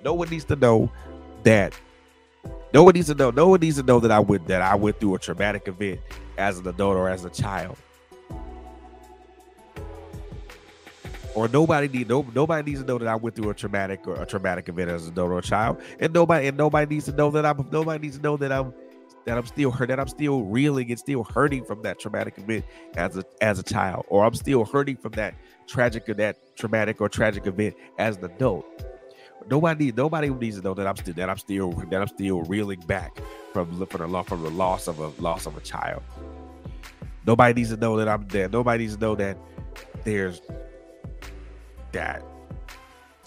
No one needs to know that no one needs to know. No one needs to know that I went that I went through a traumatic event as an adult or as a child. Or nobody need no nobody needs to know that I went through a traumatic or a traumatic event as an adult or a child. And nobody and nobody needs to know that I'm nobody needs to know that I'm that I'm still hurt, that I'm still reeling and still hurting from that traumatic event as a as a child, or I'm still hurting from that tragic or that traumatic or tragic event as an adult. Nobody, nobody needs to know that I'm still that I'm still that I'm still reeling back from from the from the loss of a loss of a child. Nobody needs to know that I'm dead. Nobody needs to know that there's that.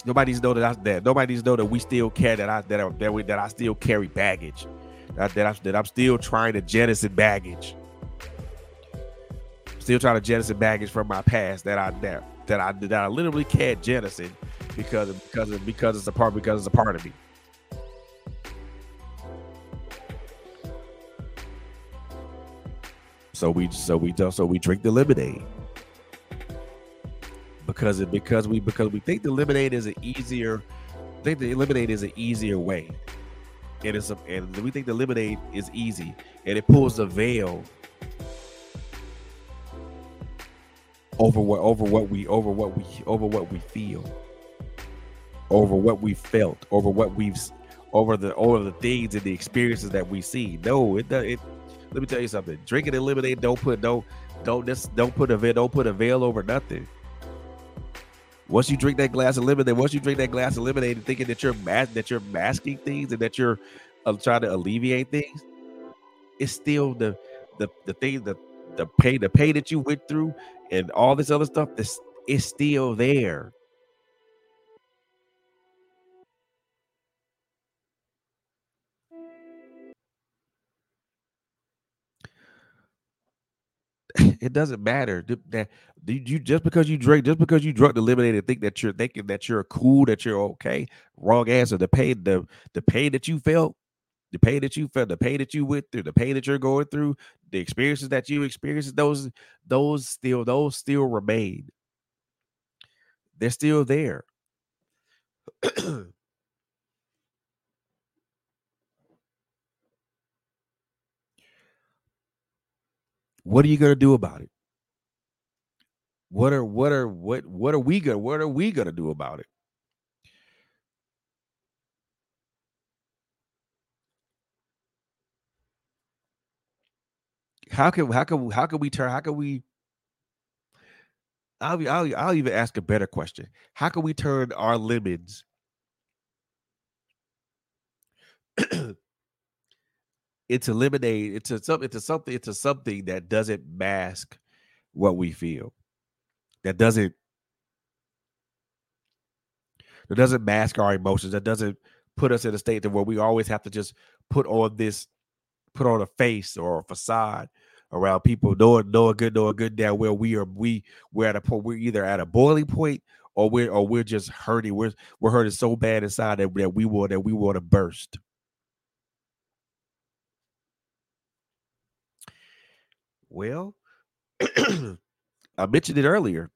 Nobody needs to know that I'm dead. Nobody needs to know that we still care that I that I, that, we, that I still carry baggage. That that, I, that I'm still trying to jettison baggage. Still trying to jettison baggage from my past that I that that I that I literally can't jettison because because of, because it's a part because it's a part of me. So we so we so we drink the lemonade because it because we because we think the lemonade is an easier think the lemonade is an easier way. And it's a, and we think the lemonade is easy. And it pulls the veil over what over what we over what we over what we feel over what we felt over what we've over the over the things and the experiences that we see. No it does it let me tell you something. Drinking and lemonade don't put don't don't just don't put a veil don't put a veil over nothing once you drink that glass of lemonade once you drink that glass of lemonade thinking that you're mas- that you're masking things and that you're uh, trying to alleviate things it's still the the the thing that the pain the pain that you went through and all this other stuff is is still there. It doesn't matter. That you just because you drink just because you drunk the lemonade and think that you're thinking that you're cool that you're okay wrong answer. The pain the the pain that you felt the pain that you felt the pain that you went through the pain that you're going through the experiences that you experienced those those still those still remain. They're still there <clears throat> what are you going to do about it what are what are what what are we going what are we going to do about it how can how can how can we turn how can we I'll, I'll I'll even ask a better question. How can we turn our lemons <clears throat> into lemonade into something into something into something that doesn't mask what we feel. That doesn't that doesn't mask our emotions that doesn't put us in a state where we always have to just put on this put on a face or a facade around people knowing knowing good knowing good damn well we are we we're at a point we're either at a boiling point or we're or we're just hurting. We're we're hurting so bad inside that, that we want that we want to burst well <clears throat> i mentioned it earlier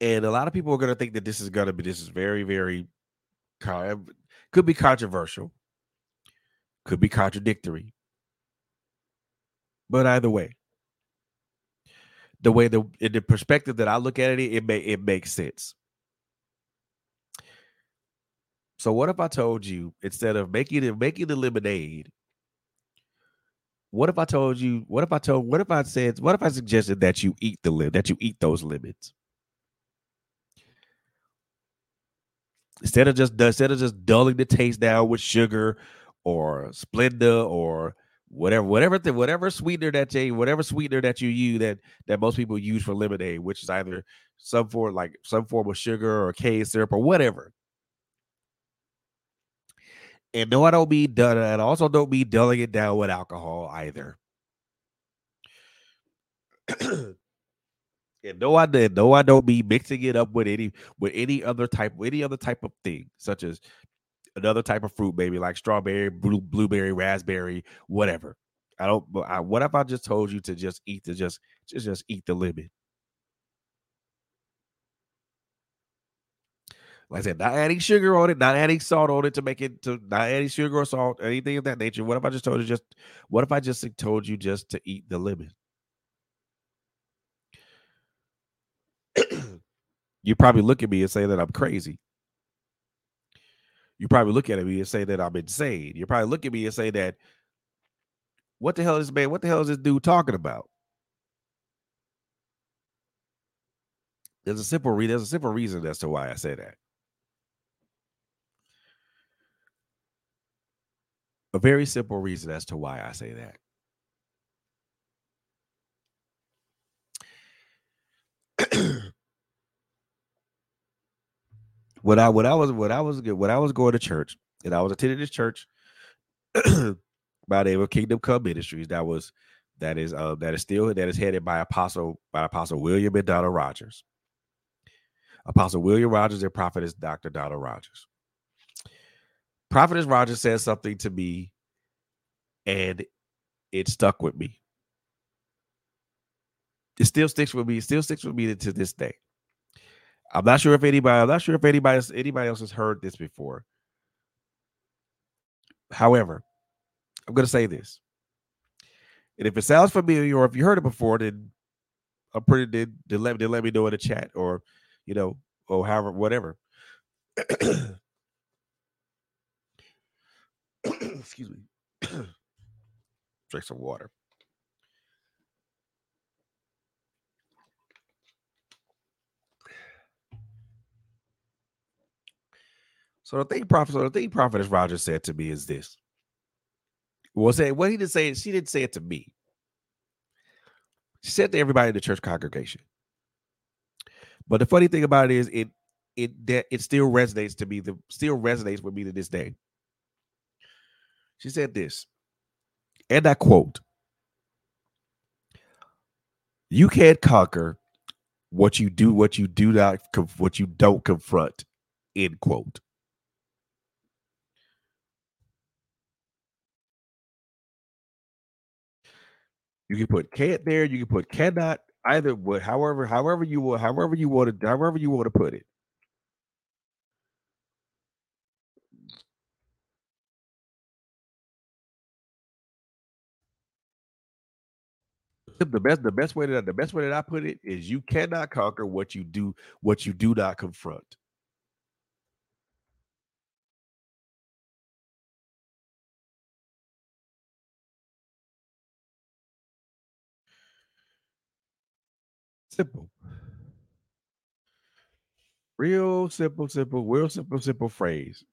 and a lot of people are going to think that this is going to be this is very very could be controversial could be contradictory. But either way, the way the in the perspective that I look at it, it may it makes sense. So what if I told you instead of making it making the lemonade, what if I told you, what if I told, what if I said, what if I suggested that you eat the lid, that you eat those limits Instead of just instead of just dulling the taste down with sugar or Splenda or whatever, whatever, the, whatever sweetener that you, whatever sweetener that you use that that most people use for lemonade, which is either some form like some form of sugar or cane syrup or whatever. And no, I don't mean done. And also don't mean dulling it down with alcohol either. <clears throat> and no, I did. No, I don't mean mixing it up with any with any other type, any other type of thing, such as another type of fruit, maybe like strawberry, blue, blueberry, raspberry, whatever. I don't. I, what if I just told you to just eat the just just just eat the lemon? Like I said, not adding sugar on it, not adding salt on it to make it to not adding sugar or salt, anything of that nature. What if I just told you just what if I just told you just to eat the lemon? <clears throat> you probably look at me and say that I'm crazy you probably look at me and say that I'm insane. You probably look at me and say that, what the hell is this man? What the hell is this dude talking about? There's a simple reason. There's a simple reason as to why I say that. A very simple reason as to why I say that. <clears throat> when I when I was when I was when I was going to church and I was attending this church <clears throat> by the name of Kingdom Come Ministries that was that is uh that is still that is headed by Apostle by Apostle William and Donald Rogers. Apostle William Rogers and Prophetess Dr. Donald Rogers. Prophetess Rogers said something to me, and it stuck with me. It still sticks with me. It still sticks with me to this day. I'm not sure if anybody. I'm not sure if anybody else, anybody else has heard this before. However, I'm going to say this, and if it sounds familiar or if you heard it before, then I'm pretty. Then, then let then let me know in the chat or you know or however whatever. <clears throat> <coughs> Excuse me. <coughs> Drink some water. So the thing prophet, so the thing prophetess Roger said to me is this. Well, say what he didn't say, she didn't say it to me. She said to everybody in the church congregation. But the funny thing about it is it it that it still resonates to me, the still resonates with me to this day. She said this, and I quote: "You can't conquer what you do, what you do not, what you don't confront." End quote. You can put can't there. You can put cannot. Either however, however you will, however you want to, however you want to put it. The best, the best way that the best way that I put it is you cannot conquer what you do, what you do not confront. Simple. Real simple, simple, real simple, simple phrase.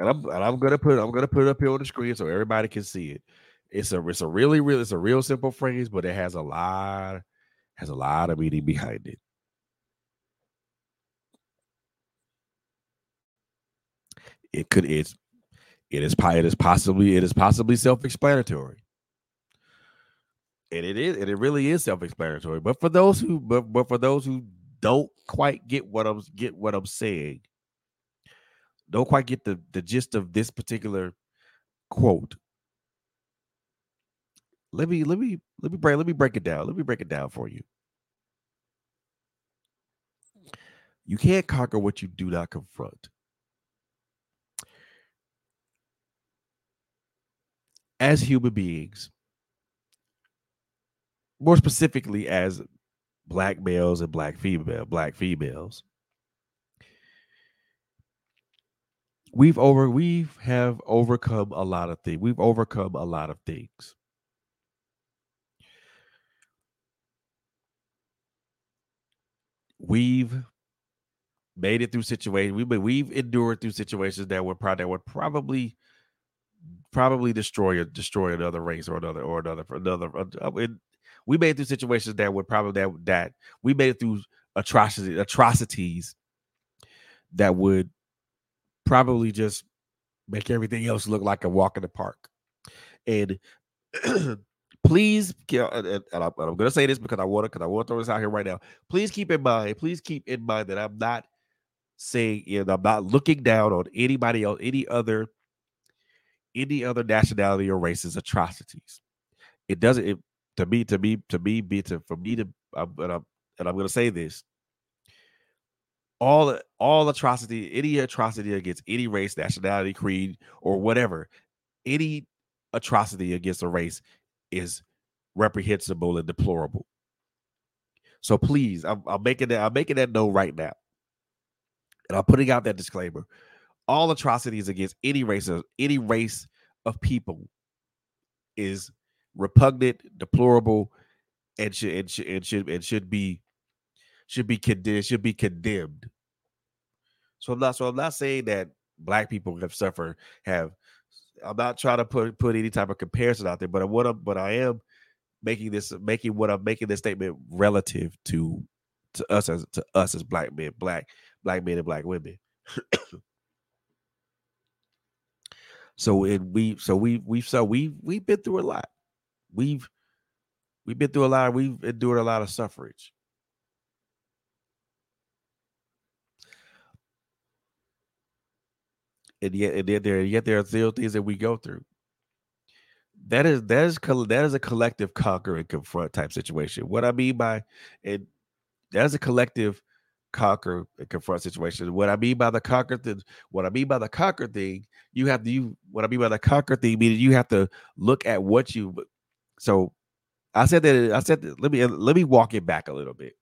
And I'm and I'm gonna put I'm gonna put it up here on the screen so everybody can see it. It's a it's a really real it's a real simple phrase, but it has a lot has a lot of meaning behind it. It could it's it is it is possibly it is possibly self-explanatory. And it is and it really is self-explanatory. But for those who but but for those who don't quite get what I'm get what I'm saying, don't quite get the the gist of this particular quote. Let me let me let me break let me break it down. Let me break it down for you. You can't conquer what you do not confront. as human beings, more specifically as black males and black female, black females, we've over we have overcome a lot of things. We've overcome a lot of things. We've made it through situations. We've been, we've endured through situations that were probably that would probably probably destroy destroy another race or another or another for another. Uh, uh, it, we made through situations that would probably that that we made it through atrocities atrocities that would probably just make everything else look like a walk in the park. And <clears throat> please, uh, and I'm, I'm going to say this because I want to because I want to throw this out here right now. Please keep in mind, please keep in mind that I'm not saying, and I'm not looking down on anybody else, any other any other nationality or race's atrocities. It doesn't. It, to me, to me, to me, be to for me to, I'm, and I'm, and I'm going to say this: all all atrocity, any atrocity against any race, nationality, creed, or whatever, any atrocity against a race is reprehensible and deplorable. So please, I'm, I'm making that I'm making that note right now, and I'm putting out that disclaimer all atrocities against any race of any race of people is repugnant, deplorable, and should and should and should, and should be should be condemned should be condemned. So I'm not so I'm not saying that black people have suffered have I'm not trying to put put any type of comparison out there, but what I'm but I am making this making what I'm making this statement relative to to us as to us as black men, black black men and black women. <coughs> So it we so we we've so we we've been through a lot. We've we've been through a lot. We've endured a lot of suffrage. And yet and yet there yet there are still things that we go through. That is that is that is a collective conquer and confront type situation. What I mean by and that is a collective conquer and confront situation. What I mean by the conquer thing, what I mean by the conquer thing, you have to you what I mean by the conquer thing meaning you have to look at what you so I said that I said that, let me let me walk it back a little bit.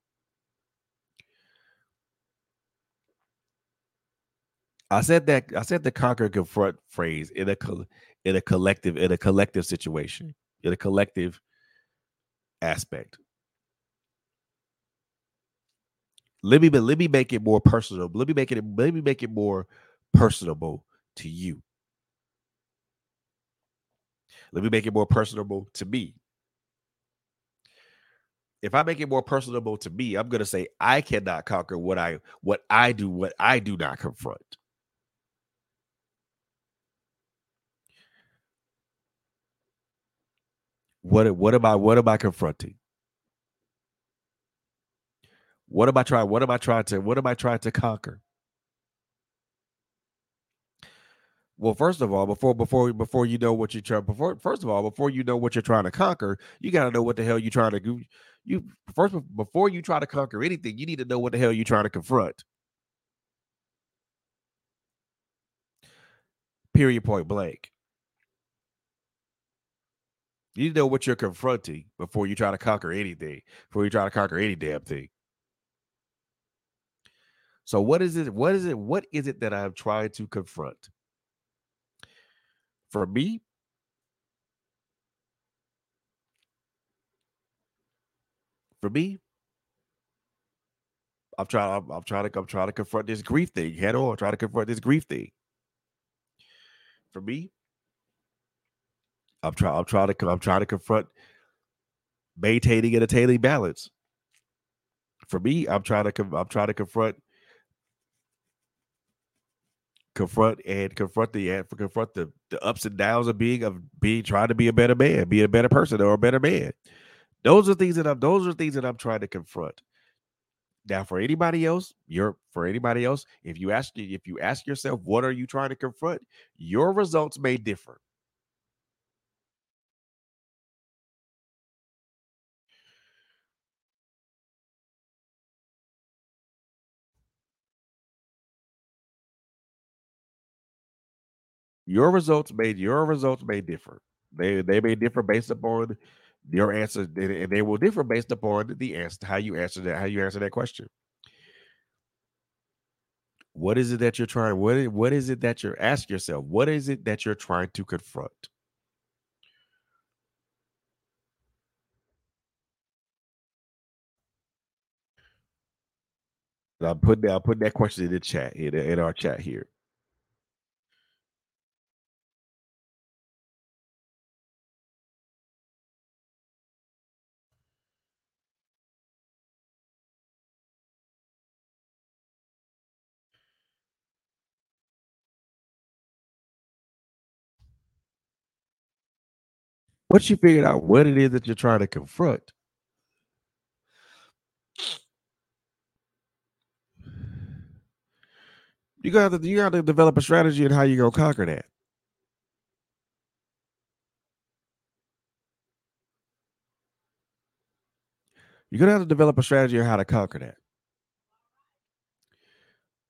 I said that I said the conquer confront phrase in a in a collective in a collective situation in a collective aspect. Let me let me make it more personal. Let me make it let me make it more personable to you. Let me make it more personable to me. If I make it more personable to me, I'm to say I cannot conquer what I what I do what I do not confront. What what am I what am I confronting? What am I trying? What am I trying to? What am I trying to conquer? Well, first of all, before before before you know what you're trying, before first of all, before you know what you're trying to conquer, you got to know what the hell you're trying to do. You first before you try to conquer anything, you need to know what the hell you're trying to confront. Period. Point blank. You need to know what you're confronting before you try to conquer anything. Before you try to conquer any damn thing. So what is it? What is it? What is it that I'm trying to confront? For me, for me, I'm trying. I'm, I'm, trying to. I'm trying to confront this grief thing head on. Try to confront this grief thing. For me, I'm trying. I'm trying to. I'm trying to confront maintaining and attaining balance. For me, I'm trying to. I'm trying to confront confront and confront the confront the, the ups and downs of being of being trying to be a better man, be a better person or a better man. Those are things that I'm those are things that I'm trying to confront. Now, for anybody else, you're for anybody else, if you ask if you ask yourself, what are you trying to confront? Your results may differ. Your results may your results may differ. They they may differ based upon your answer, and they will differ based upon the answer how you answer that how you answer that question. What is it that you're trying? What is, what is it that you're ask yourself? What is it that you're trying to confront? I'm putting I'm putting that question in the chat in, in our chat here. Once you figured out what it is that you're trying to confront, you got to you got to develop a strategy and how you're gonna conquer that. You're gonna have to develop a strategy on how to conquer that.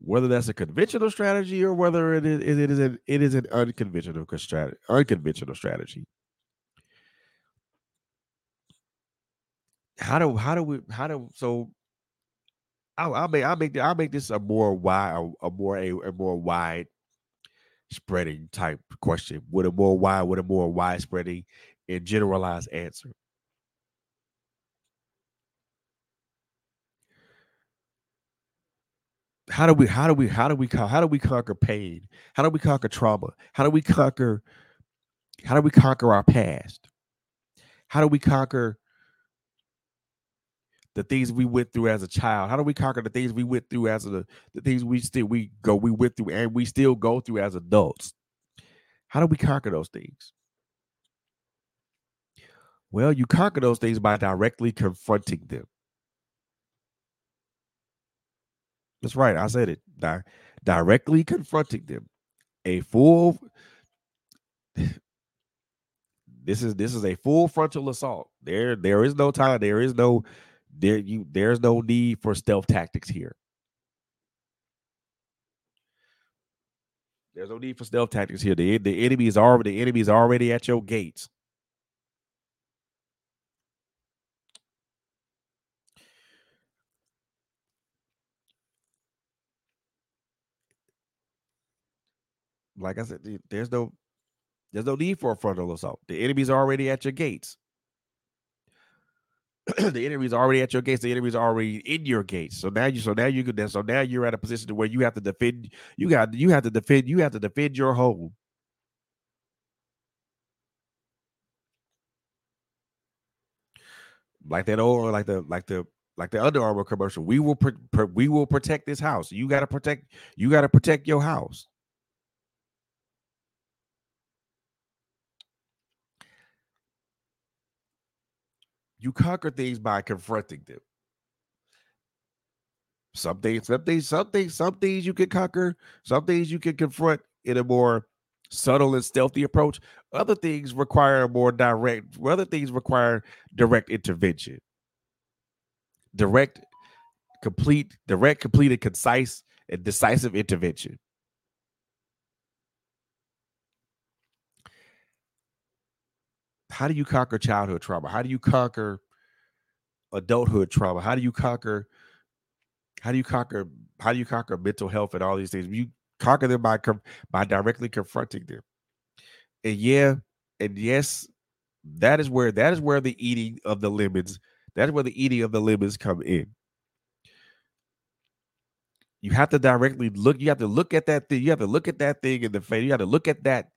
Whether that's a conventional strategy or whether it is it is an it is an unconventional strategy, unconventional strategy. How do how do we how do so I'll, I'll make I'll make I'll make this a more wide a, more a, a, more wide spreading type question with a more wide with a more widespreading and generalized answer. How do we how do we how do we how do we conquer pain? How do we conquer trauma? How do we conquer how do we conquer our past? How do we conquer the things we went through as a child? How do we conquer the things we went through as a the things we still we go we went through and we still go through as adults? How do we conquer those things? Well, you conquer those things by directly confronting them. That's right. I said it. Di- directly confronting them a full <sighs> this is this is a full frontal assault. There there is no time. There is no there you there's no need for stealth tactics here. There's no need for stealth tactics here. The, the enemy is already the enemy is already at your gates. Like I said, there's no there's no need for a frontal assault. The enemy's already at your gates. <clears throat> the enemy's already at your gates. The enemy's already in your gates. So now you, so now you can, so now you're at a position where you have to defend. You got, you have to defend. You have to defend your home. Like that old, like the, like the, like the Under Armour commercial. We will, we will protect this house. You got to protect. You got to protect your house. You conquer things by confronting them. Some things, some things, some things, some things you can conquer, some things you can confront in a more subtle and stealthy approach. Other things require a more direct, other things require direct intervention. Direct, complete, direct, completed, concise, and decisive intervention. How do you conquer childhood trauma? How do you conquer adulthood trauma? How do you conquer how do you conquer how do you conquer mental health and all these things? You conquer them by by directly confronting them. And yeah, and yes, that is where that is where the eating of the lemons, that is where the eating of the lemons come in. You have to directly look, you have to look at that thing, you have to look at that thing in the face, you have to look at that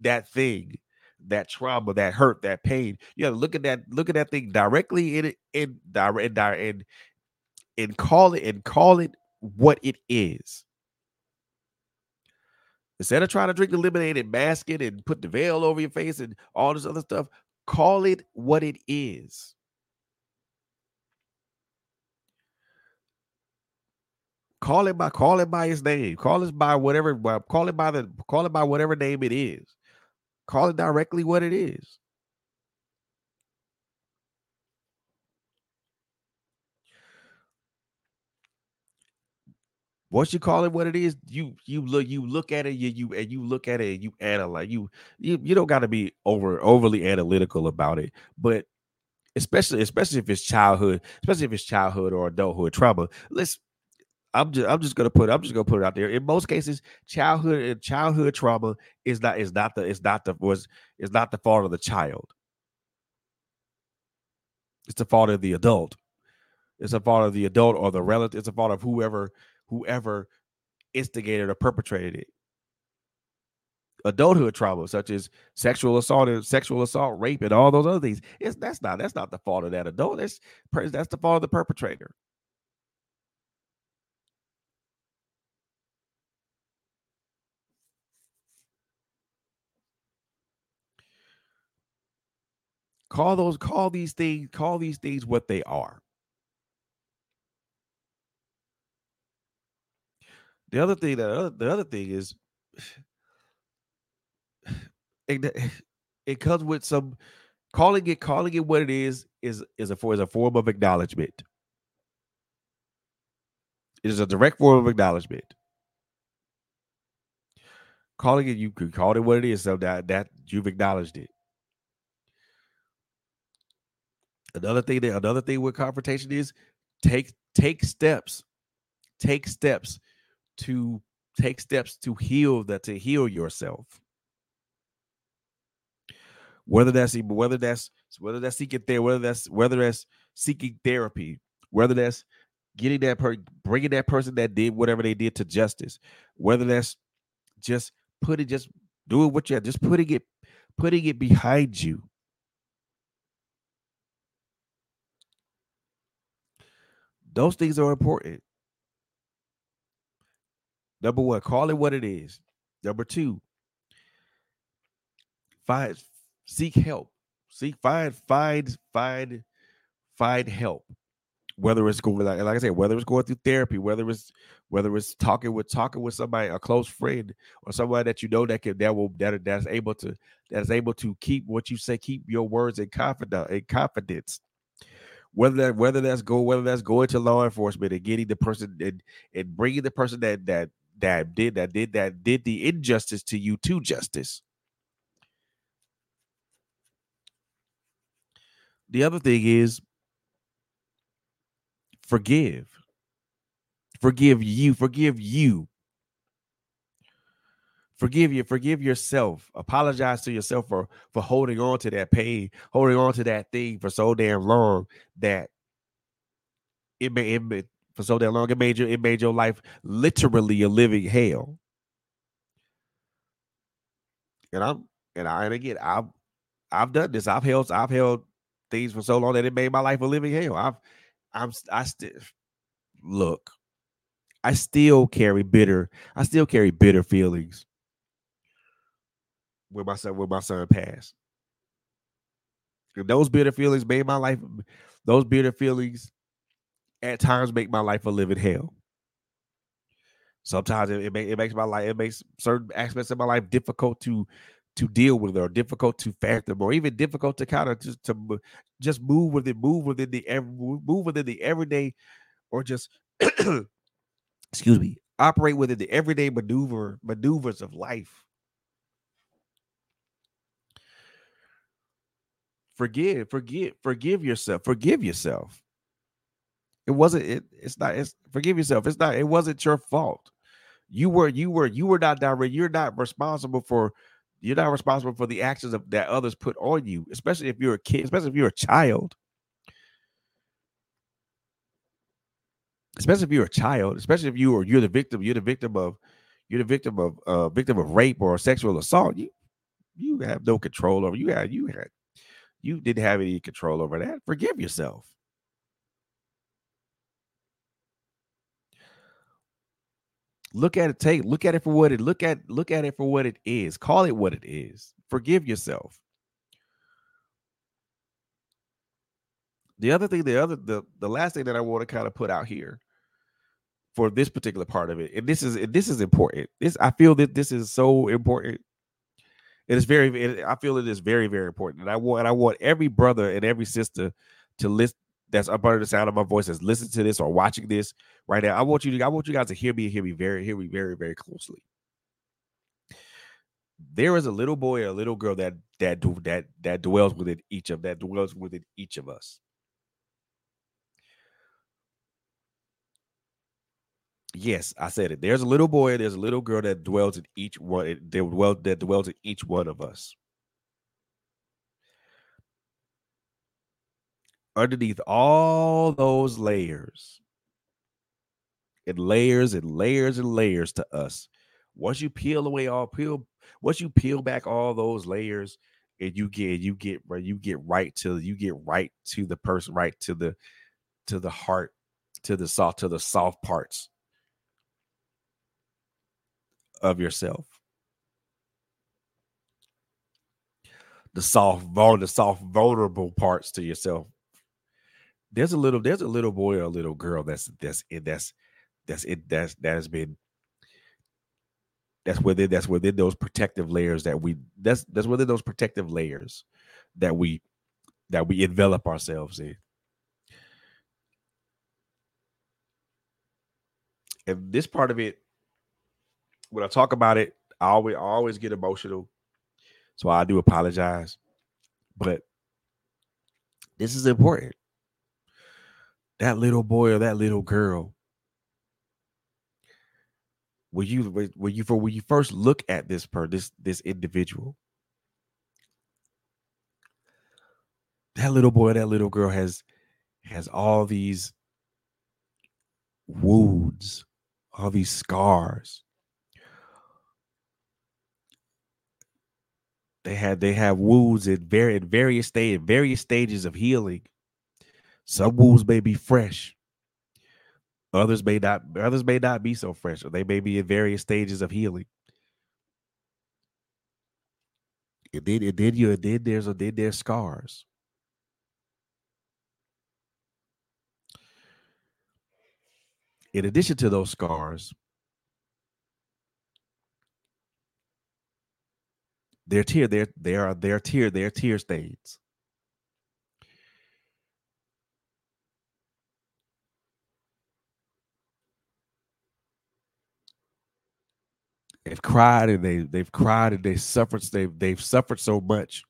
that thing that trauma, that hurt, that pain. You have to look at that, look at that thing directly in it, in direct, and and call it and call it what it is. Instead of trying to drink the lemonade and mask it and put the veil over your face and all this other stuff, call it what it is. Call it by call it by its name. Call it by whatever. Call it by the call it by whatever name it is. Call it directly what it is. Once you call it what it is, you you look you look at it, you you and you look at it and you analyze. You you you don't got to be over overly analytical about it, but especially especially if it's childhood, especially if it's childhood or adulthood trauma. Let's I'm just I'm just gonna put I'm just gonna put it out there. In most cases, childhood and childhood trauma is not is not the is not the was is not the fault of the child. It's the fault of the adult. It's the fault of the adult or the relative. It's the fault of whoever whoever instigated or perpetrated it. Adulthood trauma, such as sexual assault and sexual assault, rape, and all those other things, it's that's not that's not the fault of that adult. That's that's the fault of the perpetrator. Call those, call these things, call these things what they are. The other thing that uh, the other thing is <sighs> it, <sighs> it comes with some calling it calling it what it is is is a for is a form of acknowledgement. It is a direct form of acknowledgement. Calling it you could call it what it is, so that that you've acknowledged it. Another thing that another thing with confrontation is take take steps, take steps to take steps to heal that to heal yourself. Whether that's whether that's whether that's seeking therapy, whether that's whether that's seeking therapy, whether that's getting that per bringing that person that did whatever they did to justice, whether that's just putting just doing what you have, just putting it putting it behind you Those things are important. Number one, call it what it is. Number two, find seek help. Seek find find find find help. whether it's going like, like I said, whether it's going through therapy, whether it's whether it's talking with talking with somebody, a close friend, or somebody that you know that can that will that that's able to that's able to keep what you say, keep your words in confidence in confidence. Whether that whether that's go whether that's going to law enforcement and getting the person and, and bringing the person that that that did that did that did the injustice to you to justice. The other thing is forgive. Forgive you. Forgive you. Forgive you. Forgive yourself. Apologize to yourself for for holding on to that pain, holding on to that thing for so damn long that it made it made, for so damn long it made you it made your life literally a living hell. And I'm and I and again I've I've done this. I've held I've held things for so long that it made my life a living hell. I've I'm I still look. I still carry bitter. I still carry bitter feelings when my son when my son passed. And those bitter feelings made my life. Those bitter feelings at times make my life a living hell. Sometimes it, it, it makes my life. It makes certain aspects of my life difficult to to deal with or difficult to fathom or even difficult to kind of just to just move with it, move within the move within the everyday or just <clears throat> excuse me, operate within the everyday maneuver maneuvers of life. Forgive, forgive, forgive yourself. Forgive yourself. It wasn't it, it's not it's forgive yourself. It's not it wasn't your fault. You were you were you were not direct, you're not responsible for you're not responsible for the actions of, that others put on you, especially if you're a kid, especially if you're a child. Especially if you're a child, especially if you are you're the victim, you're the victim of you're the victim of uh victim of rape or sexual assault. You you have no control over you had you had you didn't have any control over that. Forgive yourself. look at it take look at it for what it look at look at it for what it is call it what it is forgive yourself the other thing the other the, the last thing that i want to kind of put out here for this particular part of it and this is and this is important this i feel that this is so important it is very it, i feel it is very very important and i want and i want every brother and every sister to listen that's up under the sound of my voice that's listening to this or watching this right now. I want you to I want you guys to hear me, hear me very, hear me very, very closely. There is a little boy or a little girl that that do that that dwells within each of that dwells within each of us. Yes, I said it. There's a little boy, there's a little girl that dwells in each one, eh, that dwells that dwells in each one of us. underneath all those layers, it layers and layers and layers to us. Once you peel away all peel, once you peel back all those layers, and you get you get you get right to you get right to the person, right to the to the heart, to the soft to the soft parts of yourself. The soft, the soft, vulnerable parts to yourself there's a little there's a little boy or a little girl that's that's it that's that's it that's that has been that's within that's within those protective layers that we that's that's within those protective layers that we that we envelop ourselves in and this part of it when i talk about it i always I always get emotional. So i do apologize. But this is important. That little boy or that little girl when you when you for when you first look at this per this this individual that little boy that little girl has has all these wounds all these scars they had they have wounds at very in various state various stages of healing some wounds may be fresh. Others may not. Others may not be so fresh, or they may be in various stages of healing. And then, and then you, and then there's, a then there's scars. in addition to those scars, they're tear, they're they are they're tear, they're tear stains. They've cried and they they've cried and they suffered they've they've suffered so much.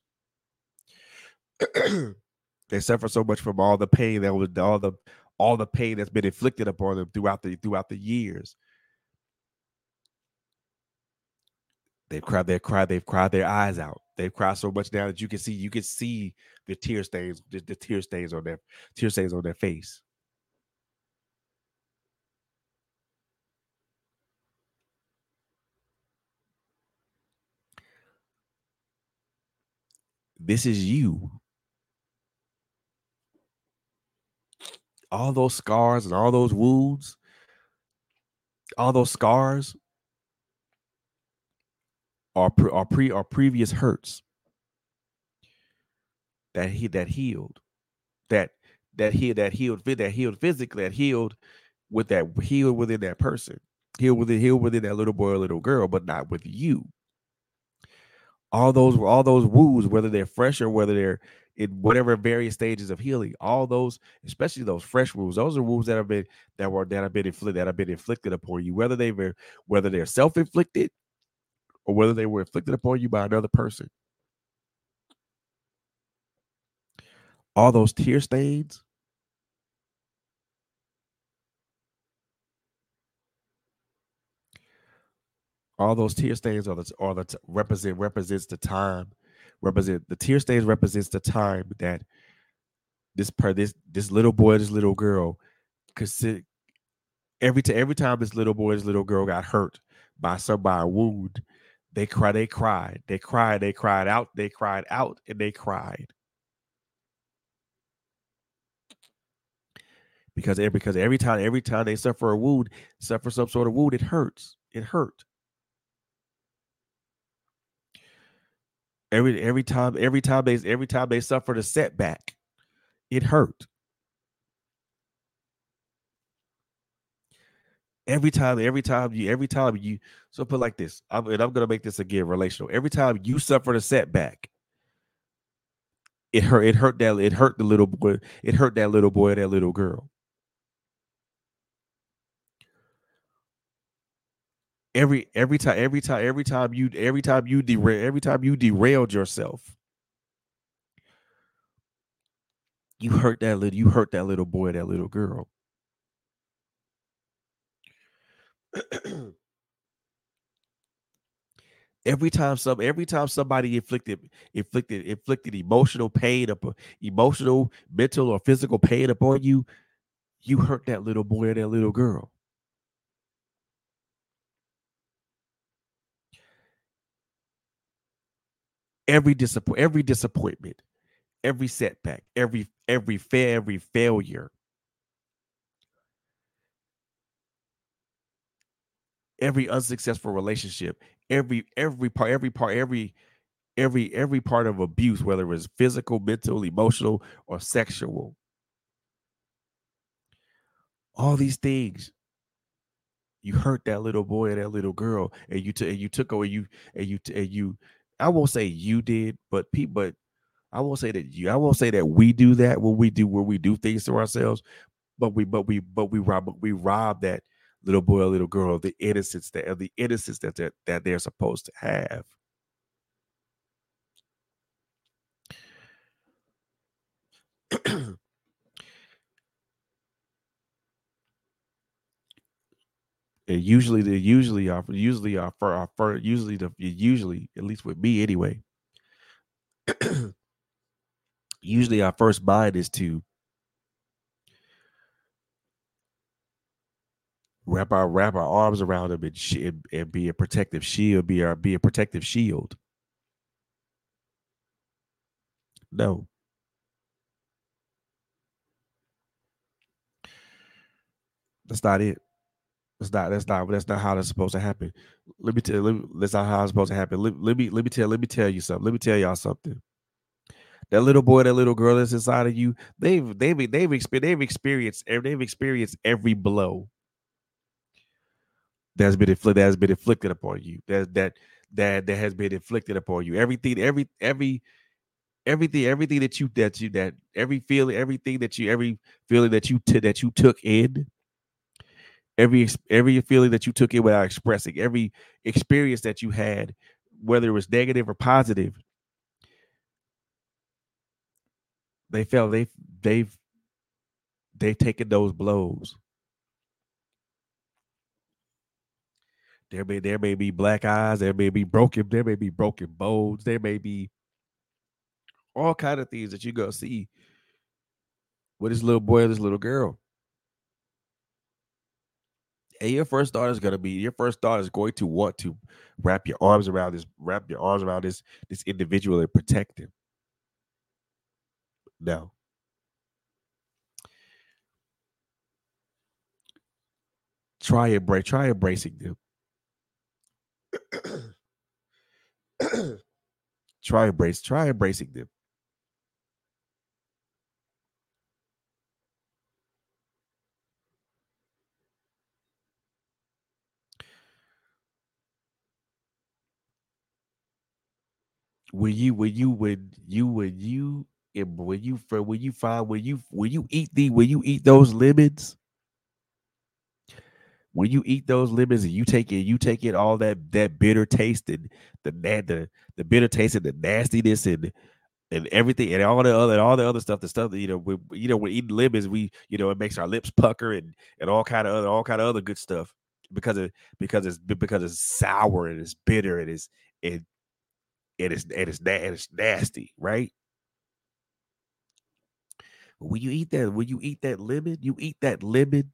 <clears throat> they suffer so much from all the pain that was all the all the pain that's been inflicted upon them throughout the throughout the years. They've cried, they've cried, they've cried their eyes out. They've cried so much now that you can see, you can see the tear stains, the, the tear stains on their tear stains on their face. This is you. All those scars and all those wounds, all those scars are pre, are pre are previous hurts that he that healed, that that he that healed that healed physically, that healed with that healed within that person, healed within healed within that little boy or little girl, but not with you. All those all those wounds, whether they're fresh or whether they're in whatever various stages of healing, all those, especially those fresh wounds, those are wounds that have been that were that have been inflicted that have been inflicted upon you, whether they were whether they're self-inflicted or whether they were inflicted upon you by another person. All those tear stains, all those tear stains are the are the represent represents the time represent the tear stains represents the time that this per this this little boy this little girl sit every to every time this little boy this little girl got hurt by some by a wound they cried they cried. They cried they cried out they cried out and they cried. Because every because every time every time they suffer a wound suffer some sort of wound it hurts. It hurt. Every every time, every time they every time they suffered a setback, it hurt. Every time, every time you, every time you, so put like this, I'm, and I'm gonna make this again relational. Every time you suffered a setback, it hurt. It hurt that. It hurt the little boy. It hurt that little boy, that little girl. every every time every time every time you every time you derail every time you derailed yourself you hurt that little you hurt that little boy that little girl every time some every time somebody inflicted inflicted inflicted emotional pain up emotional mental or physical pain upon you you hurt that little boy or that little girl. Every disappoint every disappointment every setback every every fair every failure every unsuccessful relationship every every part every part every every every part of abuse whether it was physical mental emotional or sexual all these things you hurt that little boy or that little girl and you t- and you took away you and you t- and you I won't say you did, but people, but I won't say that you. I won't say that we do that when we do where we do things to ourselves, but we, but we, but we rob, but we rob that little boy, little girl the innocence that the innocence that they're, that they're supposed to have. and usually they usually are usually are for our usually the usually at least with me anyway <clears throat> usually our first mind is to wrap our wrap our arms around them and, sh- and, be a protective shield be our be a protective shield no that's not it that's not that's not that's not how that's supposed to happen. Let me tell you, that's not how it's supposed to happen. Let, let me let me tell let me tell you something. Let me tell y'all something. That little boy, that little girl that's inside of you, they've they've they've experienced they've experienced they've experienced every blow. That's been inflicted that has been inflicted upon you. That that that that has been inflicted upon you. Everything, every every everything, everything that you that you that every feeling, everything that you every feeling that you t- that you took in, every every feeling that you took in without expressing, every experience that you had, whether it was negative or positive, they felt they they've they've taken those blows. There may there may be black eyes, there may be broken, there may be broken bones, there may be all kind of things that you're gonna see with this little boy and this little girl. And your first thought is gonna be your first thought is going to want to wrap your arms around this, wrap your arms around this this individual and protect him. No. Try embrace, try embracing them. <coughs> try embrace, try embracing them. When you when you when you when you when you when you find when you when you eat the when you eat those lemons when you eat those lemons and you take it, you take it all that that bitter taste and the the the bitter taste and the nastiness and and everything and all the other and all the other stuff, the stuff that you know, we, you know, when eating lemons, we you know, it makes our lips pucker and and all kind of other all kind of other good stuff because of because it's because it's sour and it's bitter and it's and it's and it's, and it's nasty, right? When you eat that, when you eat that lemon, you eat that lemon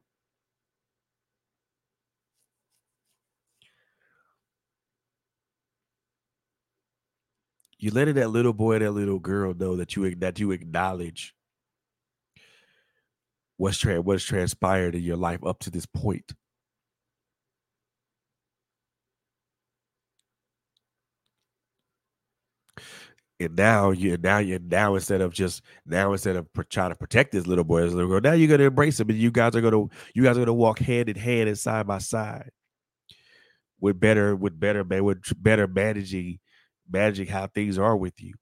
you letting that little boy, that little girl know that you that you acknowledge what's tra- what's transpired in your life up to this point. And now you now you now instead of just now instead of trying to protect this little boy, this little girl, now you're gonna embrace him, and you guys are gonna you guys are gonna walk hand in hand and side by side with better with better with better managing managing how things are with you.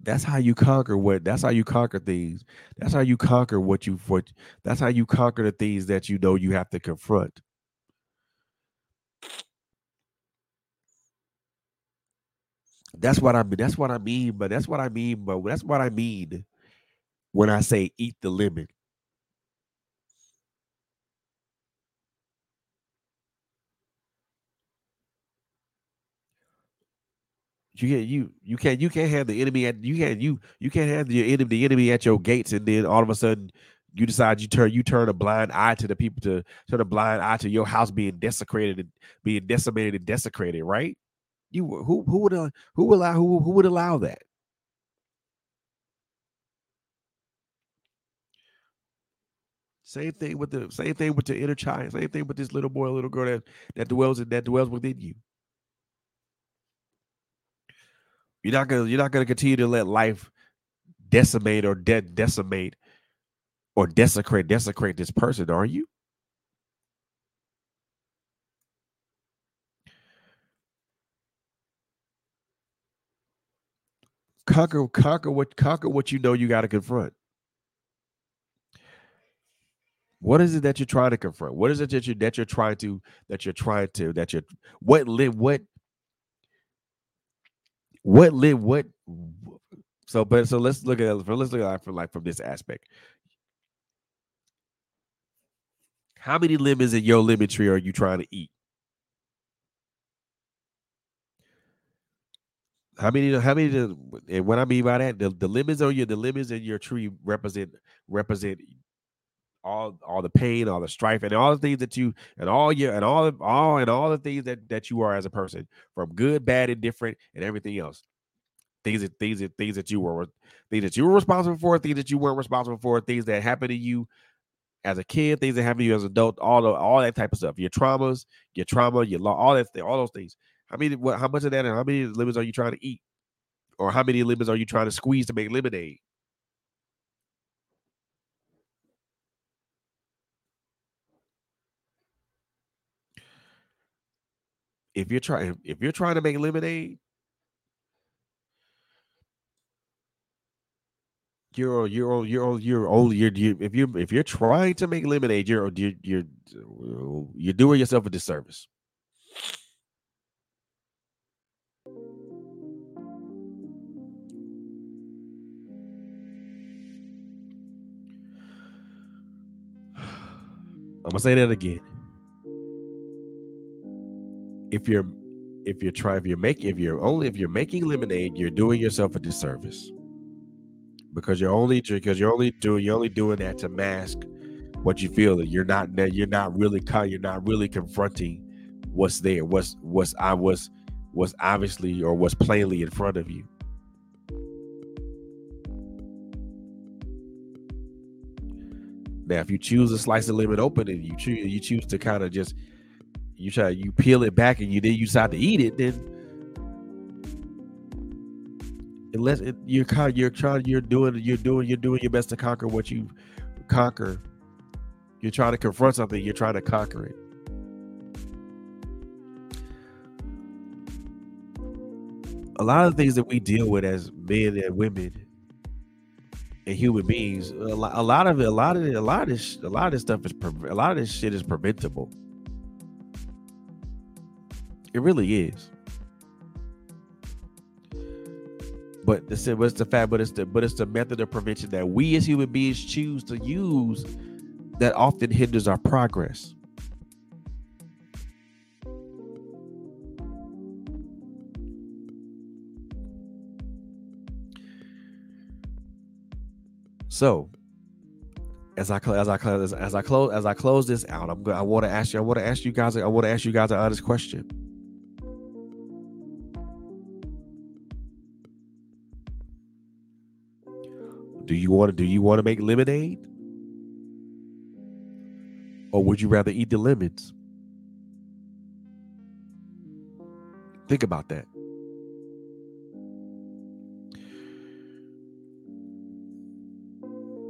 That's how you conquer what that's how you conquer things. That's how you conquer what you what that's how you conquer the things that you know you have to confront. That's what I mean. That's what I mean, but that's what I mean, but that's what I mean when I say eat the lemon. You can't you you can't you can't have the enemy at you can't you you can't have the enemy the enemy at your gates and then all of a sudden you decide you turn you turn a blind eye to the people to turn a blind eye to your house being desecrated and being decimated and desecrated, right? You who who would who would allow who who would allow that? Same thing with the same thing with the inner child. Same thing with this little boy, little girl that that dwells that dwells within you. You're not gonna you're not gonna continue to let life decimate or de- decimate or desecrate desecrate this person, are you? Conquer, conquer what conquer what you know you got to confront. What is it that you're trying to confront? What is it that you that you're trying to that you're trying to that you're what live what what live what so but so let's look at it let's look at it like from this aspect. How many lemons in your lemon tree are you trying to eat? How many how many and what i mean by that the, the lemons on your the lemons in your tree represent represent all all the pain all the strife and all the things that you and all your and all all and all the things that that you are as a person from good bad and different and everything else things that things that things that you were things that you were responsible for, things that you weren't responsible for, things that happened to you as a kid, things that happened to you as an adult, all the all that type of stuff. Your traumas, your trauma, your law, all that all those things. How many what how much of that and how many lemons are you trying to eat? Or how many lemons are you trying to squeeze to make lemonade? If you're trying if you're trying to make lemonade, you're you're you're you're only you're, you're if you if you're trying to make lemonade, you're you're you're you're doing yourself a disservice. <sighs> I'm gonna say that again. If you're if you're trying if you're making if you're only if you're making lemonade, you're doing yourself a disservice. Because you're only because you're only doing you're only doing that to mask what you feel that you're not that you're not really you're not really confronting what's there, what's what's I was was obviously or was plainly in front of you. Now, if you choose to slice the lemon open and you choose you choose to kind of just you try you peel it back and you then you decide to eat it, then unless it, you're you're trying you're doing you're doing you're doing your best to conquer what you conquer. You're trying to confront something. You're trying to conquer it. A lot of things that we deal with as men and women and human beings, a lot, a lot of it, a lot of it, a lot of this, a lot of this stuff is a lot of this shit is preventable. It really is. But the what's the fact, but it's the but it's the method of prevention that we as human beings choose to use that often hinders our progress. So, as I as I as I close as I close this out, I'm I want to ask you. I want to ask you guys. I want to ask you guys an honest question. Do you want to do you want to make lemonade? Or would you rather eat the lemons? Think about that.